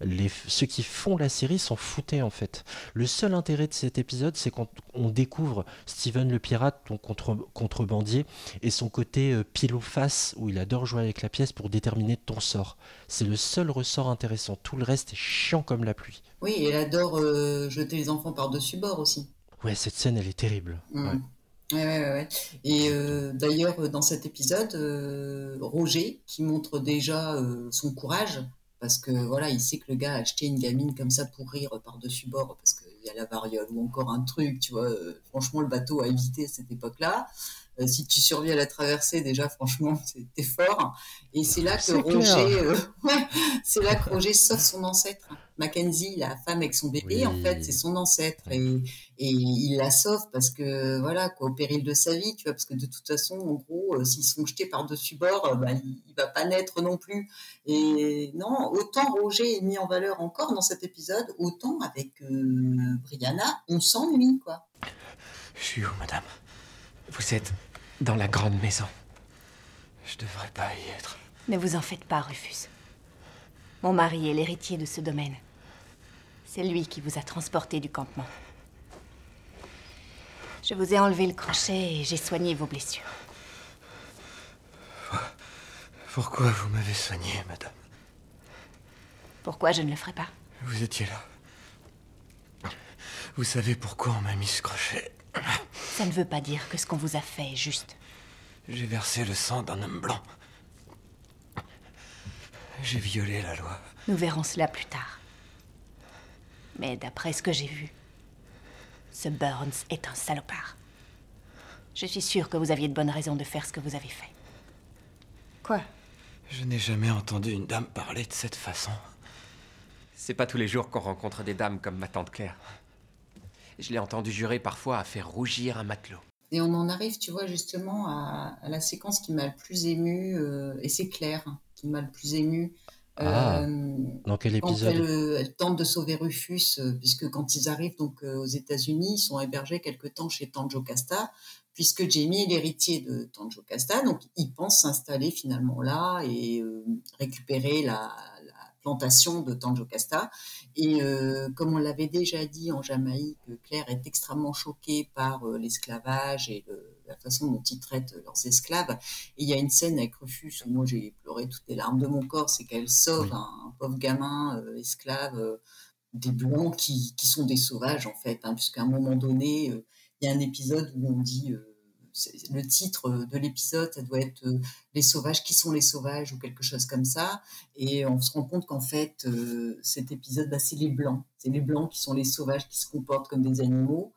Speaker 3: les, ceux qui font la série s'en foutaient en fait. Le seul intérêt de cet épisode, c'est quand on découvre Steven le pirate, contre, contrebandier, et son côté euh, pile ou face, où il adore jouer avec la pièce pour déterminer ton sort. C'est le seul ressort intéressant. Tout le reste est chiant comme la pluie.
Speaker 4: Oui, et elle adore euh, jeter les enfants par-dessus bord aussi.
Speaker 3: Ouais, cette scène, elle est terrible.
Speaker 4: Mm.
Speaker 3: Ouais.
Speaker 4: Ouais, ouais, ouais, ouais. Et euh, d'ailleurs, dans cet épisode, euh, Roger, qui montre déjà euh, son courage, parce que voilà, il sait que le gars a acheté une gamine comme ça pour rire par-dessus bord, parce qu'il y a la variole ou encore un truc, tu vois. euh, franchement, le bateau a évité à cette époque-là. Euh, si tu survis à la traversée, déjà, franchement, c'était fort. Et c'est là que. Roger, euh, ouais, c'est là que Roger sauve son ancêtre. Mackenzie, la femme avec son bébé,
Speaker 3: Oui.
Speaker 4: en fait, c'est son ancêtre. Et, et il la sauve parce que, voilà, quoi, au péril de sa vie, tu vois, parce que de toute façon, en gros, euh, s'ils sont jetés par-dessus bord, euh, bah, il, il va pas naître non plus. Et non, autant Roger est mis en valeur encore dans cet épisode, autant avec euh, Brianna, on s'ennuie, quoi.
Speaker 8: Je suis où, madame? Vous êtes dans la grande maison. Je devrais pas y être.
Speaker 5: Ne vous en faites pas, Rufus. Mon mari est l'héritier de ce domaine. C'est lui qui vous a transporté du campement. Je vous ai enlevé le crochet et j'ai soigné vos blessures.
Speaker 8: Pourquoi vous m'avez soigné, madame
Speaker 5: Pourquoi je ne le ferais pas
Speaker 8: Vous étiez là. Vous savez pourquoi on m'a mis ce crochet
Speaker 5: Ça ne veut pas dire que ce qu'on vous a fait est juste.
Speaker 8: J'ai versé le sang d'un homme blanc. J'ai violé la loi.
Speaker 5: Nous verrons cela plus tard. Mais d'après ce que j'ai vu, ce Burns est un salopard. Je suis sûre que vous aviez de bonnes raisons de faire ce que vous avez fait. Quoi?
Speaker 8: Je n'ai jamais entendu une dame parler de cette façon. C'est pas tous les jours qu'on rencontre des dames comme ma tante Claire. Je l'ai entendu jurer parfois à faire rougir un matelot.
Speaker 4: Et on en arrive, tu vois, justement à, à la séquence qui m'a le plus ému, euh, et c'est Claire hein, qui m'a le plus ému.
Speaker 3: Ah,
Speaker 4: Euh,
Speaker 3: Dans quel
Speaker 4: quand
Speaker 3: épisode?
Speaker 4: elle, elle tente de sauver Rufus, euh, puisque quand ils arrivent donc euh, aux États-Unis, ils sont hébergés quelque temps chez Tante Jocasta, puisque Jamie est l'héritier de Tante Jocasta, donc il pense s'installer finalement là et récupérer la plantation de Tante Jocasta. Et euh, comme on l'avait déjà dit en Jamaïque, Claire est extrêmement choquée par euh, l'esclavage et le- la façon dont ils traitent leurs esclaves. Et il y a une scène avec Rufus où moi j'ai pleuré toutes les larmes de mon corps, c'est qu'elle sauve
Speaker 3: Oui.
Speaker 4: un, un pauvre gamin euh, esclave des blancs qui, qui sont des sauvages en fait, hein, puisqu'à un moment donné, il y a un épisode où on dit le titre de l'épisode, ça doit être euh, les sauvages qui sont les sauvages ou quelque chose comme ça. Et on se rend compte qu'en fait, euh, cet épisode, bah, c'est les blancs. C'est les blancs qui sont les sauvages qui se comportent comme des animaux.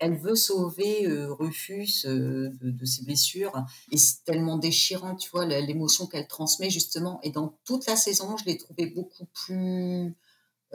Speaker 4: Elle- veut sauver euh, Rufus euh, de, de ses blessures. Et c'est tellement déchirant, tu vois, l'émotion qu'elle transmet justement. Et dans toute la saison, je l'ai trouvé beaucoup plus...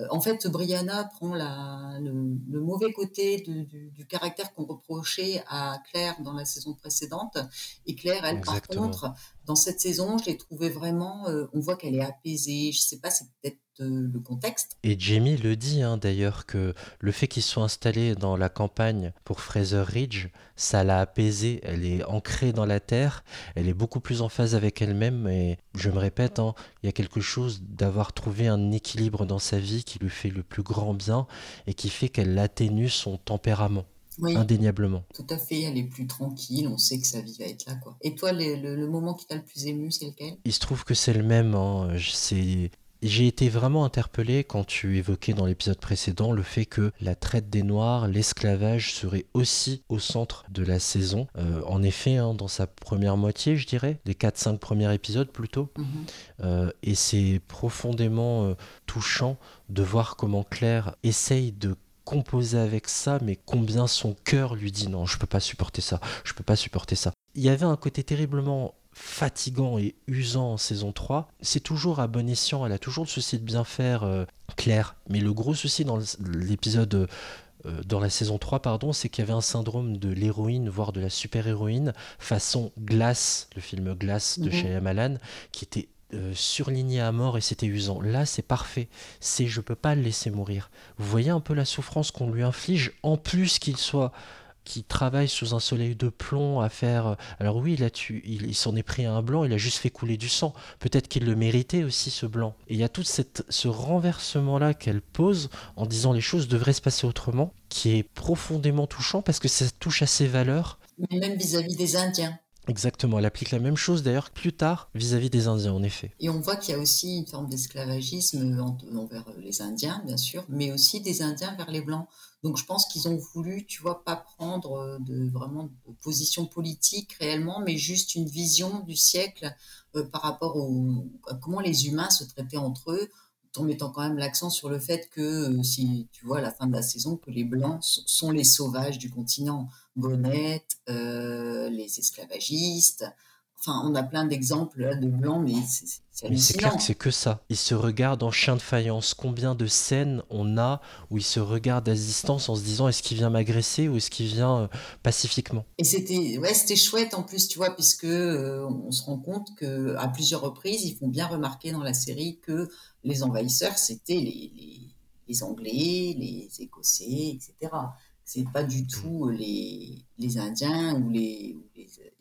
Speaker 4: euh, En fait, Brianna prend la, le, le mauvais côté de- du, du caractère qu'on reprochait à Claire dans la saison précédente. Et Claire, elle,
Speaker 3: Exactement.
Speaker 4: par contre, dans cette saison, je l'ai trouvée vraiment... euh, on voit qu'elle est apaisée. Je sais pas, c'est peut-être le contexte.
Speaker 3: Et Jamie le dit hein, d'ailleurs que le fait qu'ils soient installés dans la campagne pour Fraser Ridge, ça l'a apaisée. Elle est ancrée dans la terre, elle est beaucoup plus en phase avec elle-même. Et je me répète, hein, il y a quelque chose d'avoir trouvé un équilibre dans sa vie qui lui fait le plus grand bien et qui fait qu'elle atténue son tempérament,
Speaker 4: Oui.
Speaker 3: indéniablement.
Speaker 4: Tout à fait, elle est plus tranquille, on sait que sa vie va être là. Quoi. Et toi, le, le- le moment qui t'a le plus ému, c'est lequel?
Speaker 3: Il se trouve que c'est le même. hein. C'est- J'ai été vraiment interpellé quand tu évoquais dans l'épisode précédent le fait que la traite des Noirs, l'esclavage serait aussi au centre de la saison. Euh, en effet, hein, dans sa première moitié, je dirais, des 4-5 premiers épisodes plutôt.
Speaker 4: Mhm.
Speaker 3: Euh, et c'est profondément euh, touchant de voir comment Claire essaye de composer avec ça, mais combien son cœur lui dit non, je peux pas supporter ça, je peux pas supporter ça. Il y avait un côté terriblement fatigant et usant en saison 3. C'est toujours à bon escient, elle a toujours le souci de bien faire, euh, Claire. Mais le gros souci dans l'épisode euh, dans la saison 3, pardon, c'est qu'il y avait un syndrome de l'héroïne, voire de la super-héroïne, façon Glace, le film Glace de
Speaker 4: Mhm.
Speaker 3: Shyamalan, qui était euh, surligné à mort et c'était usant. Là, c'est parfait. C'est je peux pas le laisser mourir. Vous voyez un peu la souffrance qu'on lui inflige, en plus qu'il soit qui travaille sous un soleil de plomb à faire. Alors oui, tué, il, s'en est pris à un blanc, il a juste fait couler du sang. Peut-être qu'il le méritait aussi ce blanc. Et il y a tout cette, ce renversement là qu'elle pose en disant les choses devraient se passer autrement, qui est profondément touchant parce que ça touche à ses valeurs.
Speaker 4: Mais même vis-à-vis des Indiens.
Speaker 3: Exactement, elle applique la même chose d'ailleurs plus tard vis-à-vis des Indiens en effet.
Speaker 4: Et on voit qu'il y a aussi une forme d'esclavagisme en- envers les Indiens, bien sûr, mais aussi des Indiens vers les Blancs. Donc je pense qu'ils ont voulu, tu vois, pas prendre euh, de vraiment de position politique réellement, mais juste une vision du siècle euh, par rapport à comment les humains se traitaient entre eux, en mettant quand même l'accent sur le fait que, euh, si tu vois à la fin de la saison, que les Blancs sont, les sauvages du continent. Bonnet, euh, les esclavagistes. Enfin, on a plein d'exemples de Blancs, mais c'est
Speaker 3: Mais c'est clair que c'est que ça. Ils se regardent en chien de faïence. Combien de scènes on a où ils se regardent à distance en se disant est-ce qu'il vient m'agresser ou est-ce qu'il vient euh, pacifiquement?
Speaker 4: Et c'était ouais, c'était chouette en plus, tu vois, puisque euh, on se rend compte que à plusieurs reprises, ils font bien remarquer dans la série que les envahisseurs, c'était les, les, les Anglais, les Écossais, etc. C'est pas du tout les, les Indiens ou les,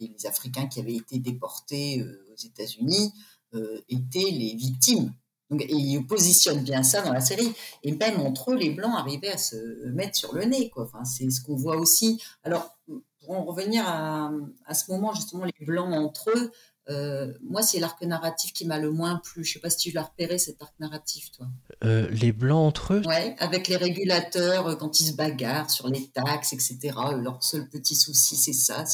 Speaker 4: les, Africains qui avaient été déportés euh, aux États-Unis euh, étaient les victimes. Donc, et ils positionnent bien ça dans la série. Et même entre eux, les Blancs arrivaient à se mettre sur le nez. Quoi. Enfin, c'est ce qu'on voit aussi. Alors, pour en revenir à, à ce moment, justement, les Blancs entre eux, euh, moi, c'est l'arc narratif qui m'a le moins plu. Je sais pas si tu l'as repéré, cet arc narratif, toi.
Speaker 3: Euh, Les blancs entre eux?
Speaker 4: Ouais, avec les régulateurs, euh, quand ils se bagarrent sur les taxes, etc. Leur seul petit souci, c'est ça.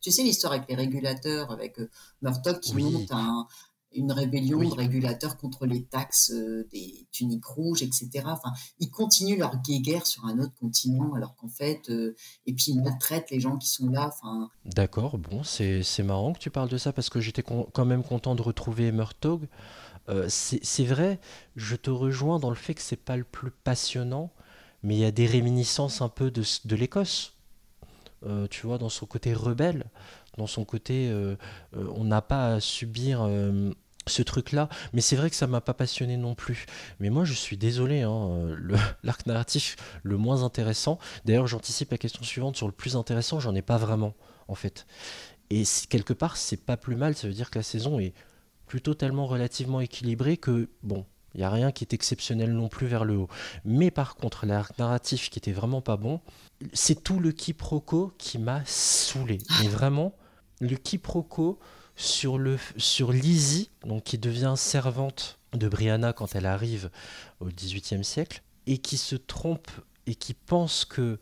Speaker 4: Tu sais l'histoire avec les régulateurs, avec Murdoch qui
Speaker 3: Oui.
Speaker 4: monte un- une rébellion
Speaker 3: Oui.
Speaker 4: de régulateurs contre les taxes euh, des tuniques rouges, etc. Enfin, ils continuent leur guéguerre sur un autre continent, alors qu'en fait, euh, et puis ils maltraitent les gens qui sont là. Enfin,
Speaker 3: D'accord, bon, c'est c'est marrant que tu parles de ça parce que j'étais quand même content de retrouver Murtaugh. Euh, c'est c'est vrai, je te rejoins dans le fait que c'est pas le plus passionnant, mais il y a des réminiscences un peu de, de l'Écosse. Euh, tu vois, dans son côté rebelle, dans son côté, euh, euh, on n'a pas à subir euh, ce truc-là. Mais c'est vrai que ça m'a pas passionné non plus. Mais moi, je suis désolé, hein, l'arc narratif le moins intéressant. D'ailleurs, j'anticipe la question suivante sur le plus intéressant, j'en ai pas vraiment, en fait. Et quelque part, c'est pas plus mal, ça veut dire que la saison est plutôt tellement relativement équilibrée que, bon, il n'y a rien qui est exceptionnel non plus vers le haut. Mais par contre, l'arc narratif qui était vraiment pas bon, c'est tout le quiproquo qui m'a saoulé. Mais vraiment, le quiproquo sur, le, sur Lizzie, donc qui devient servante de Brianna quand elle arrive au XVIIIe siècle, et qui se trompe et qui pense que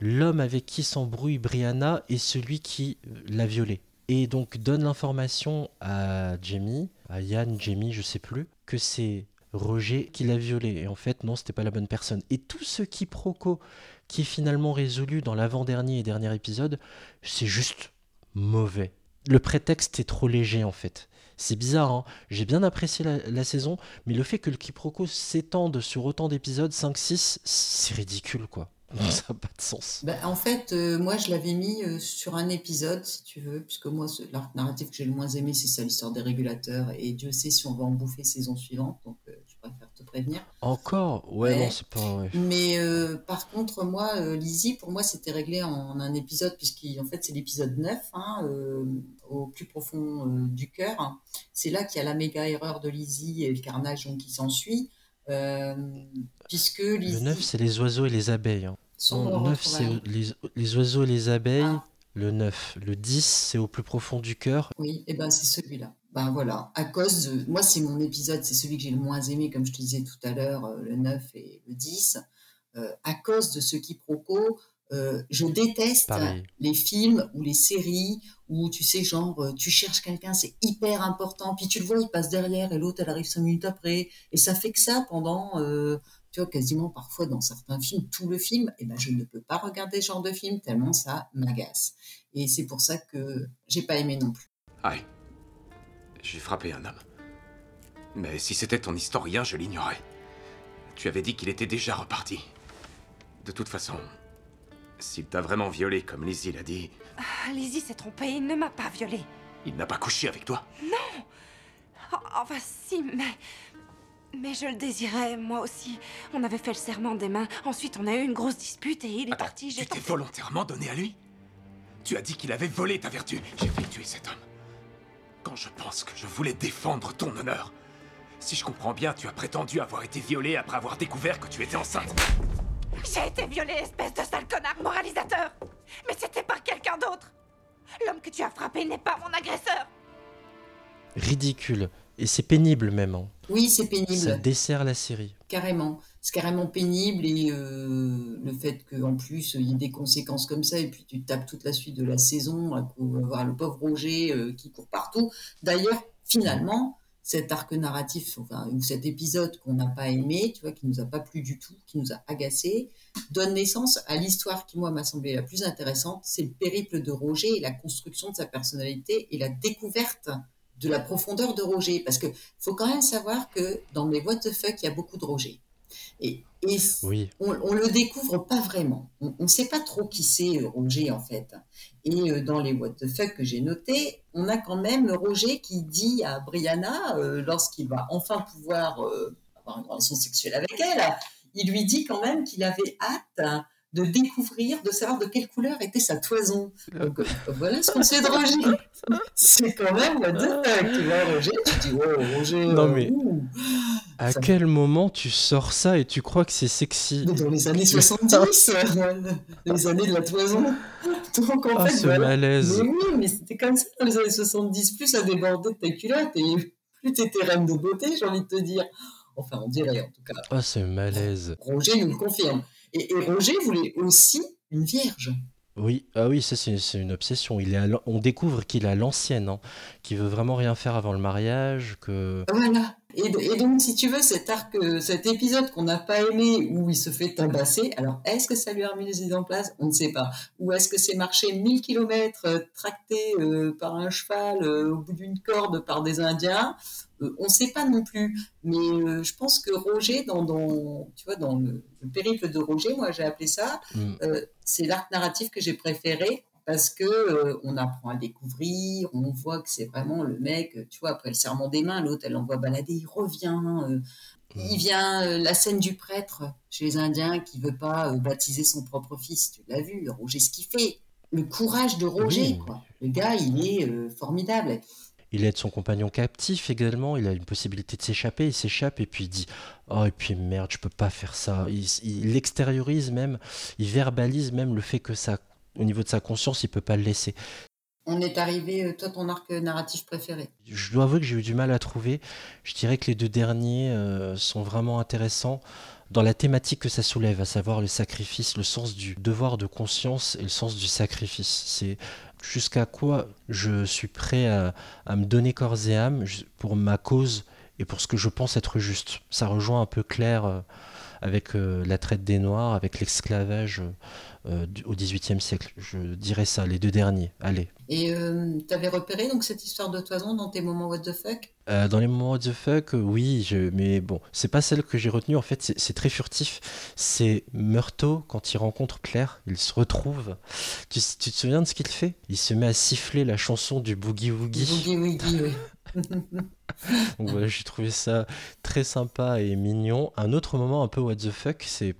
Speaker 3: l'homme avec qui s'embrouille Brianna est celui qui l'a violée. Et donc donne l'information à Jamie, à Yann, Jamie, je sais plus, que c'est Roger qui l'a violée. Et en fait, non, c'était pas la bonne personne. Et tout ce quiproquo qui est finalement résolu dans l'avant-dernier et dernier épisode, c'est juste mauvais. Le prétexte est trop léger en fait. C'est bizarre, hein j'ai bien apprécié la, saison, mais le fait que le quiproquo s'étende sur autant d'épisodes, 5-6, c'est ridicule quoi. Ça n'a pas de sens.
Speaker 4: Ben, en fait, euh, moi, je l'avais mis euh, sur un épisode, si tu veux, puisque moi, l'arc narratif que j'ai le moins aimé, c'est ça, l'histoire des régulateurs. Et Dieu sait si on va en bouffer saison suivante, euh, je préfère te prévenir.
Speaker 3: Encore? Ouais,
Speaker 4: Ouais.
Speaker 3: non, c'est pas. ouais.
Speaker 4: Mais euh, par contre, moi, euh, Lizzie, pour moi, c'était réglé en un épisode, puisqu'en fait, c'est l'épisode 9, hein, euh, au plus profond euh, du cœur. hein. C'est là qu'il y a la méga erreur de Lizzie et le carnage donc, qui s'ensuit. Puisque
Speaker 3: Le
Speaker 4: Lizzie.
Speaker 3: 9, c'est les oiseaux et les abeilles. hein.
Speaker 4: Nom
Speaker 3: 9, c'est les, les oiseaux et les abeilles.
Speaker 4: Ah.
Speaker 3: Le 9. Le 10, c'est au plus profond du cœur.
Speaker 4: Oui, et ben c'est celui-là. Ben voilà, à cause de... Moi, c'est mon épisode, c'est celui que j'ai le moins aimé, comme je te disais tout à l'heure, euh, le 9 et le 10. Euh, à cause de ce quiproquo, euh, je déteste
Speaker 3: Pareil.
Speaker 4: les films ou les séries où, tu sais, genre, euh, tu cherches quelqu'un, c'est hyper important, puis tu le vois, il passe derrière et l'autre, elle arrive cinq minutes après. Et ça fait que ça pendant, euh, tu vois, quasiment parfois dans certains films, tout le film, et ben je ne peux pas regarder ce genre de film tellement ça m'agace. Et c'est pour ça que j'ai pas aimé non plus.
Speaker 9: J'ai frappé un homme. Mais si c'était ton historien, je l'ignorais. Tu avais dit qu'il était déjà reparti. De toute façon, s'il t'a vraiment violé comme Lizzie l'a dit,
Speaker 7: Ah, Lizzie s'est trompée, il ne m'a pas violée.
Speaker 9: il n'a pas couché avec toi.
Speaker 7: Oh, enfin, si, mais. Mais je le désirais, moi aussi. On avait fait le serment des mains. Ensuite, on a eu une grosse dispute et il est
Speaker 9: Attends,
Speaker 7: parti. J'ai
Speaker 9: tu t'es volontairement donné à lui? Tu as dit qu'il avait volé ta vertu. J'ai failli tuer cet homme. Quand je pense que je voulais défendre ton honneur. Si je comprends bien, tu as prétendu avoir été violée après avoir découvert que tu étais enceinte.
Speaker 7: J'ai été violée, espèce de sale connard moralisateur. Mais c'était par quelqu'un d'autre. L'homme que tu as frappé n'est pas mon agresseur.
Speaker 3: Ridicule. Et c'est pénible même.
Speaker 4: Oui, c'est pénible.
Speaker 3: Ça dessert la série.
Speaker 4: Carrément. C'est carrément pénible et euh, le fait qu'en plus il y ait des conséquences comme ça et puis tu tapes toute la suite de la saison à à voir le pauvre Roger euh, qui court partout. D'ailleurs, finalement, cet arc narratif, enfin, ou cet épisode qu'on n'a pas aimé, tu vois, qui nous a pas plu du tout, qui nous a agacé, donne naissance à l'histoire qui, moi, m'a semblé la plus intéressante. C'est le périple de Roger et la construction de sa personnalité et la découverte de la profondeur de Roger. Parce que faut quand même savoir que dans les What the fuck, il y a beaucoup de Roger. Et, et
Speaker 3: Oui.
Speaker 4: on, on le découvre pas vraiment. On ne sait pas trop qui c'est euh, Roger en fait. Et euh, dans les What the fuck que j'ai notés, on a quand même Roger qui dit à Brianna, euh, lorsqu'il va enfin pouvoir euh, avoir une relation sexuelle avec elle, il lui dit quand même qu'il avait hâte de découvrir, de savoir de quelle couleur était sa toison. Donc euh, voilà ce qu'on sait de Roger. C'est quand même fuck, tu vois Roger, tu dis oh Roger.
Speaker 3: Non,
Speaker 4: euh,
Speaker 3: mais-
Speaker 4: ouh.
Speaker 3: À
Speaker 4: Ça-
Speaker 3: quel moment tu sors ça et tu crois que c'est sexy?
Speaker 4: Dans les années 70, euh, les années de la toison. Donc en
Speaker 3: Ah,
Speaker 4: fait,
Speaker 3: ce
Speaker 4: voilà.
Speaker 3: malaise.
Speaker 4: Mais oui, mais c'était comme ça dans les années 70. Plus ça débordait de ta culotte et plus t'étais reine de beauté, j'ai envie de te dire. Enfin, on dirait en tout cas.
Speaker 3: Ah, ce malaise.
Speaker 4: Roger nous le confirme. Et, et Roger voulait aussi une vierge.
Speaker 3: Oui, ah oui, ça c'est une obsession. Il est on découvre qu'il est à l'ancienne, hein, qu'il veut vraiment rien faire avant le mariage, que
Speaker 4: Voilà. Et, et, donc, si tu veux, cet arc, euh, cet épisode qu'on n'a pas aimé, où il se fait tabasser, alors est-ce que ça lui a remis les idées en place? On ne sait pas. Ou est-ce que c'est marcher 1000 km tracté euh, par un cheval euh, au bout d'une corde par des Indiens? Euh, On ne sait pas non plus. Mais je pense que Roger, dans, dans, tu vois, dans le, le périple de Roger, moi j'ai appelé ça,
Speaker 3: Mm.
Speaker 4: c'est l'arc narratif que j'ai préféré parce que euh, on apprend à découvrir, on voit que c'est vraiment le mec, euh, tu vois, après le serment des mains, l'autre elle l'envoie balader, il revient, euh, il vient euh, la scène du prêtre chez les Indiens qui veut pas baptiser son propre fils, tu l'as vu, Roger ce qu'il fait, le courage de Roger,
Speaker 3: Oui.
Speaker 4: quoi. Le gars, il est formidable.
Speaker 3: Il aide son compagnon captif également, il a une possibilité de s'échapper, il s'échappe et puis il dit Oh, et puis merde, je peux pas faire ça. Il, il extériorise même, il verbalise même le fait que ça, au niveau de sa conscience, il peut pas le laisser.
Speaker 4: On est arrivé, euh, toi, ton arc narratif préféré.
Speaker 3: Je dois avouer que j'ai eu du mal à trouver. Je dirais que les deux derniers euh, sont vraiment intéressants dans la thématique que ça soulève, à savoir le sacrifice, le sens du devoir de conscience et le sens du sacrifice. C'est jusqu'à quoi je suis prêt à, à me donner corps et âme pour ma cause et pour ce que je pense être juste. Ça rejoint un peu Claire euh, avec euh, la traite des Noirs, avec l'esclavage euh, euh, au XVIIIe siècle. Je dirais ça, les deux derniers. Allez.
Speaker 4: Et euh, t'avais repéré donc cette histoire de toison dans tes moments what the fuck?
Speaker 3: Euh, dans les moments what the fuck, oui, je- mais bon, c'est pas celle que j'ai retenue. En fait, c'est c'est très furtif. C'est Meurtho, quand il rencontre Claire, il se retrouve. Tu, tu te souviens de ce qu'il fait? Il se met à siffler la chanson du Boogie Woogie.
Speaker 4: Boogie Woogie, oui.
Speaker 3: Donc voilà, j'ai trouvé ça très sympa et mignon. Un autre moment un peu what the fuck, c'est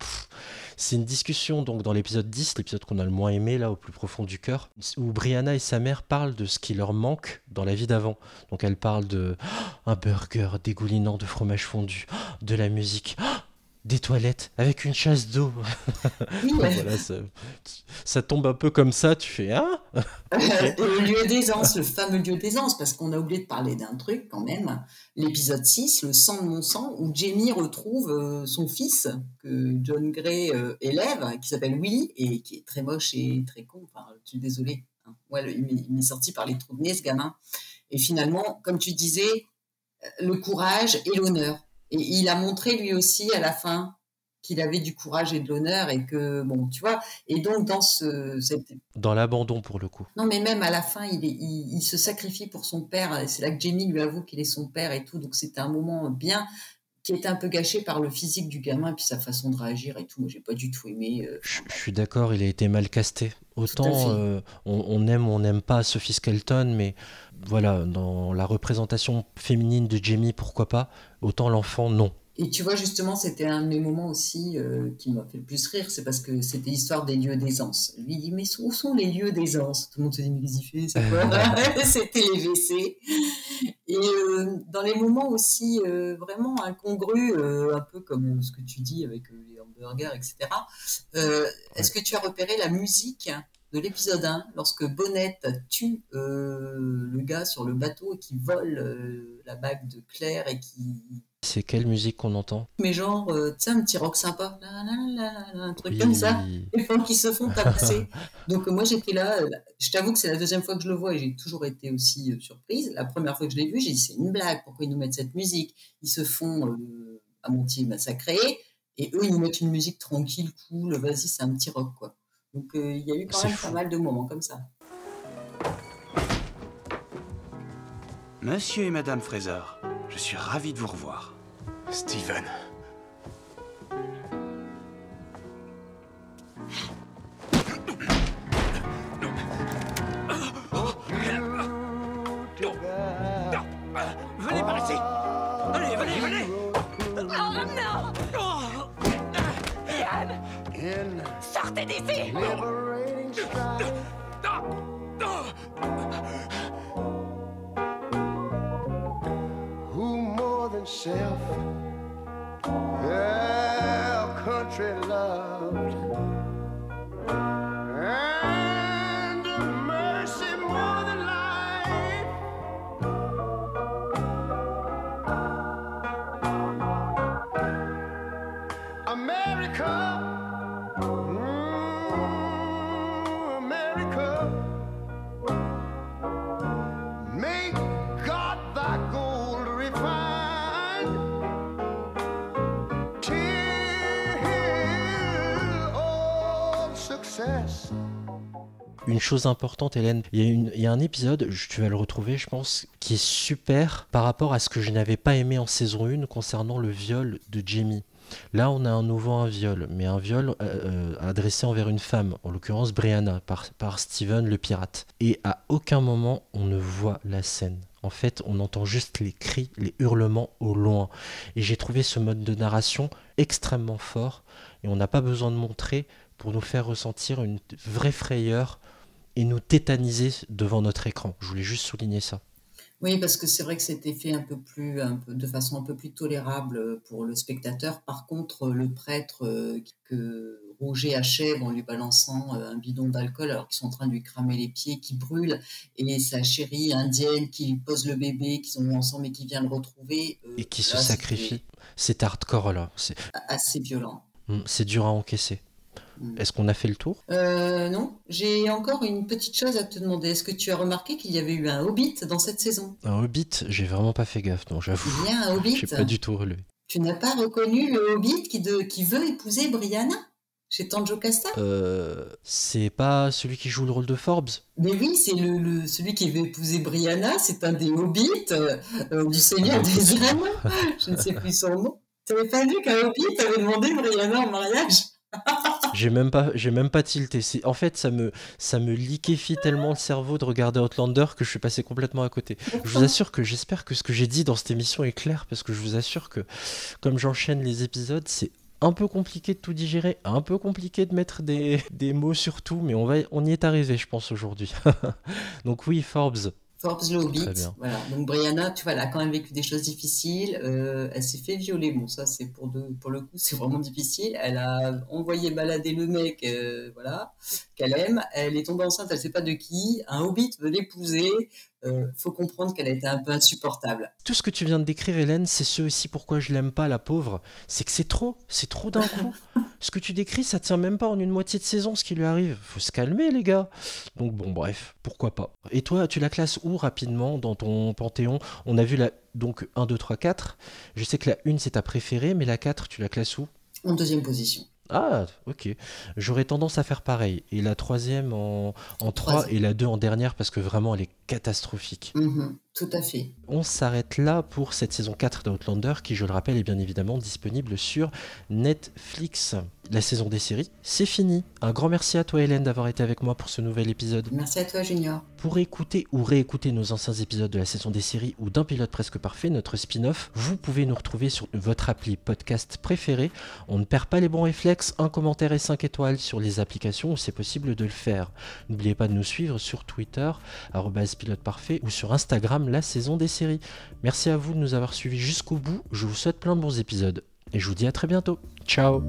Speaker 3: c'est une discussion donc dans l'épisode 10, l'épisode qu'on a le moins aimé là au plus profond du cœur, où Brianna et sa mère parlent de ce qui leur manque dans la vie d'avant. Donc elle parle de un burger dégoulinant de fromage fondu, de la musique, des toilettes avec une chasse d'eau.
Speaker 4: Oui, ouais.
Speaker 3: voilà, ça, ça tombe un peu comme ça, tu fais ah
Speaker 4: Et le lieu d'aisance, le fameux lieu d'aisance, parce qu'on a oublié de parler d'un truc quand même. L'épisode 6, le sang de mon sang, où Jamie retrouve euh, son fils, que John Gray euh, élève, qui s'appelle Willy, et qui est très moche et très con. Enfin, je suis désolée. hein. Ouais, le- il m'est- il m'est sorti par les trous de nez, ce gamin. Et finalement, comme tu disais, euh, le courage et l'honneur. Et il a montré lui aussi à la fin qu'il avait du courage et de l'honneur et que, bon, tu vois, et donc dans ce, cette
Speaker 3: Dans l'abandon pour le coup.
Speaker 4: non, mais même à la fin, il, est, il, il se sacrifie pour son père. C'est là que Jamie lui avoue qu'il est son père et tout. Donc c'était un moment bien qui était un peu gâché par le physique du gamin et puis sa façon de réagir et tout. Moi, j'ai pas du tout aimé. euh,
Speaker 3: Je je suis d'accord, il a été mal casté. Autant euh, on, on aime ou on n'aime pas Sophie Skelton, mais voilà, dans la représentation féminine de Jamie, pourquoi pas Autant l'enfant, non.
Speaker 4: Et tu vois, justement, c'était un de mes moments aussi euh, qui m'a fait le plus rire. C'est parce que c'était l'histoire des lieux d'aisance. Lui il dit Mais où sont les lieux d'aisance? Tout le monde se dit Mais fait? C'est quoi? C'était les WC. Et euh, dans les moments aussi euh, vraiment incongrus, un peu comme ce que tu dis avec les hamburgers, etc. Est-ce que tu as repéré la musique de l'épisode 1 lorsque Bonnette tue le gars sur le bateau et qui vole la bague de Claire et qui
Speaker 3: C'est quelle musique qu'on entend?
Speaker 4: Mais genre, euh, tu sais, un petit rock sympa, la, la, la, la, la, un truc
Speaker 3: Oui.
Speaker 4: comme ça, et pendant qu'ils se font tabasser. Donc moi j'étais là, euh, je t'avoue que c'est la deuxième fois que je le vois et j'ai toujours été aussi euh, surprise. La première fois que je l'ai vu, j'ai dit c'est une blague, pourquoi ils nous mettent cette musique? Ils se font euh, à moitié massacrer, et eux ils nous mettent une musique tranquille, cool, vas-y c'est un petit rock quoi. Donc euh, il y a eu quand même
Speaker 3: fou.
Speaker 4: pas mal de moments comme ça.
Speaker 6: Monsieur et Madame Fraser, je suis ravi de vous revoir.
Speaker 9: Steven.
Speaker 2: Venez par ici. Allez, venez, venez.
Speaker 5: Oh non. Yann. Sortez d'ici
Speaker 3: Une chose importante, Hélène, il y, a un épisode, tu vas le retrouver, je pense, qui est super par rapport à ce que je n'avais pas aimé en saison 1 concernant le viol de Jamie. Là, on a un nouveau un viol, mais un viol euh, euh, adressé envers une femme, en l'occurrence Brianna, par, par Steven le pirate. Et à aucun moment on ne voit la scène. En fait, on entend juste les cris, les hurlements au loin. Et j'ai trouvé ce mode de narration extrêmement fort. Et on n'a pas besoin de montrer pour nous faire ressentir une vraie frayeur et nous tétaniser devant notre écran. Je voulais juste souligner ça.
Speaker 4: Oui, parce que c'est vrai que c'était fait un peu plus, un peu, de façon un peu plus tolérable pour le spectateur. Par contre, le prêtre euh, que Roger achève en lui balançant euh, un bidon d'alcool alors qu'ils sont en train de lui cramer les pieds, qui brûle, et sa chérie indienne qui pose le bébé, qu'ils ont ensemble et qui vient le retrouver. euh,
Speaker 3: Et qui se sacrifie. C'est hardcore là. C'est
Speaker 4: Assez violent.
Speaker 3: mm, c'est dur à encaisser.
Speaker 4: Mm.
Speaker 3: Est-ce qu'on a fait le tour?
Speaker 4: Euh, non, j'ai encore une petite chose à te demander. Est-ce que tu as remarqué qu'il y avait eu un hobbit dans cette saison?
Speaker 3: Un hobbit, j'ai vraiment pas fait gaffe, non, j'avoue.
Speaker 4: Il y a un hobbit
Speaker 3: J'ai pas du tout relevé.
Speaker 4: Tu n'as pas reconnu le hobbit qui, de- qui veut épouser Brianna chez Tanjo Casta
Speaker 3: Euh, c'est pas celui qui joue le rôle de Forbes?
Speaker 4: Mais oui, c'est le, le- celui qui veut épouser Brianna, c'est un des hobbits euh, euh, du Seigneur
Speaker 3: Ah
Speaker 4: des. Anneaux. Je ne sais plus son nom. Tu n'avais pas vu qu'un hobbit avait demandé Brianna en mariage?
Speaker 3: J'ai même pas, j'ai même pas tilté. En fait, ça me, ça me liquéfie tellement le cerveau de regarder Outlander que je suis passé complètement à côté. Je vous assure que j'espère que ce que j'ai dit dans cette émission est clair parce que je vous assure que comme j'enchaîne les épisodes, c'est un peu compliqué de tout digérer, un peu compliqué de mettre des, des mots sur tout, mais on va, on y est arrivé, je pense aujourd'hui. Donc oui, Forbes.
Speaker 4: Forbes le hobbit. Voilà. Donc Brianna, tu vois, elle a quand même vécu des choses difficiles. Euh, elle s'est fait violer. Bon, ça, c'est pour, de, pour le coup, c'est vraiment difficile. Elle a envoyé balader le mec, euh, voilà, qu'elle aime. Elle est tombée enceinte, elle sait pas de qui. Un hobbit veut l'épouser. Euh, faut comprendre qu'elle a été un peu insupportable.
Speaker 3: Tout ce que tu viens de décrire, Hélène, c'est ce aussi pourquoi je l'aime pas, la pauvre. C'est que c'est trop, c'est trop d'un coup. ce que tu décris, ça tient même pas en une moitié de saison ce qui lui arrive. Faut se calmer, les gars. Donc bon, bref, pourquoi pas. Et toi, tu la classes où rapidement dans ton panthéon? On a vu la donc 1, 2, 3, 4. Je sais que la 1 c'est ta préférée, mais la 4, tu la classes où?
Speaker 4: En deuxième position.
Speaker 3: Ah, ok. J'aurais tendance à faire pareil. Et la troisième en, en 3
Speaker 4: Troisième.
Speaker 3: et la 2 en dernière parce que vraiment elle est catastrophique.
Speaker 4: Mhm, tout à fait.
Speaker 3: On s'arrête là pour cette saison 4 d'Outlander qui, je le rappelle, est bien évidemment disponible sur Netflix. La saison des séries, c'est fini. Un grand merci à toi Hélène d'avoir été avec moi pour ce nouvel épisode.
Speaker 4: Merci à toi, Junior.
Speaker 3: Pour écouter ou réécouter nos anciens épisodes de la saison des séries ou d'un pilote presque parfait, notre spin-off, vous pouvez nous retrouver sur votre appli podcast préféré. On ne perd pas les bons réflexes, un commentaire et 5 étoiles sur les applications où c'est possible de le faire. N'oubliez pas de nous suivre sur Twitter, arobase pilote parfait, ou sur Instagram, la saison des séries. Merci à vous de nous avoir suivis jusqu'au bout. Je vous souhaite plein de bons épisodes. Et je vous dis à très bientôt. Ciao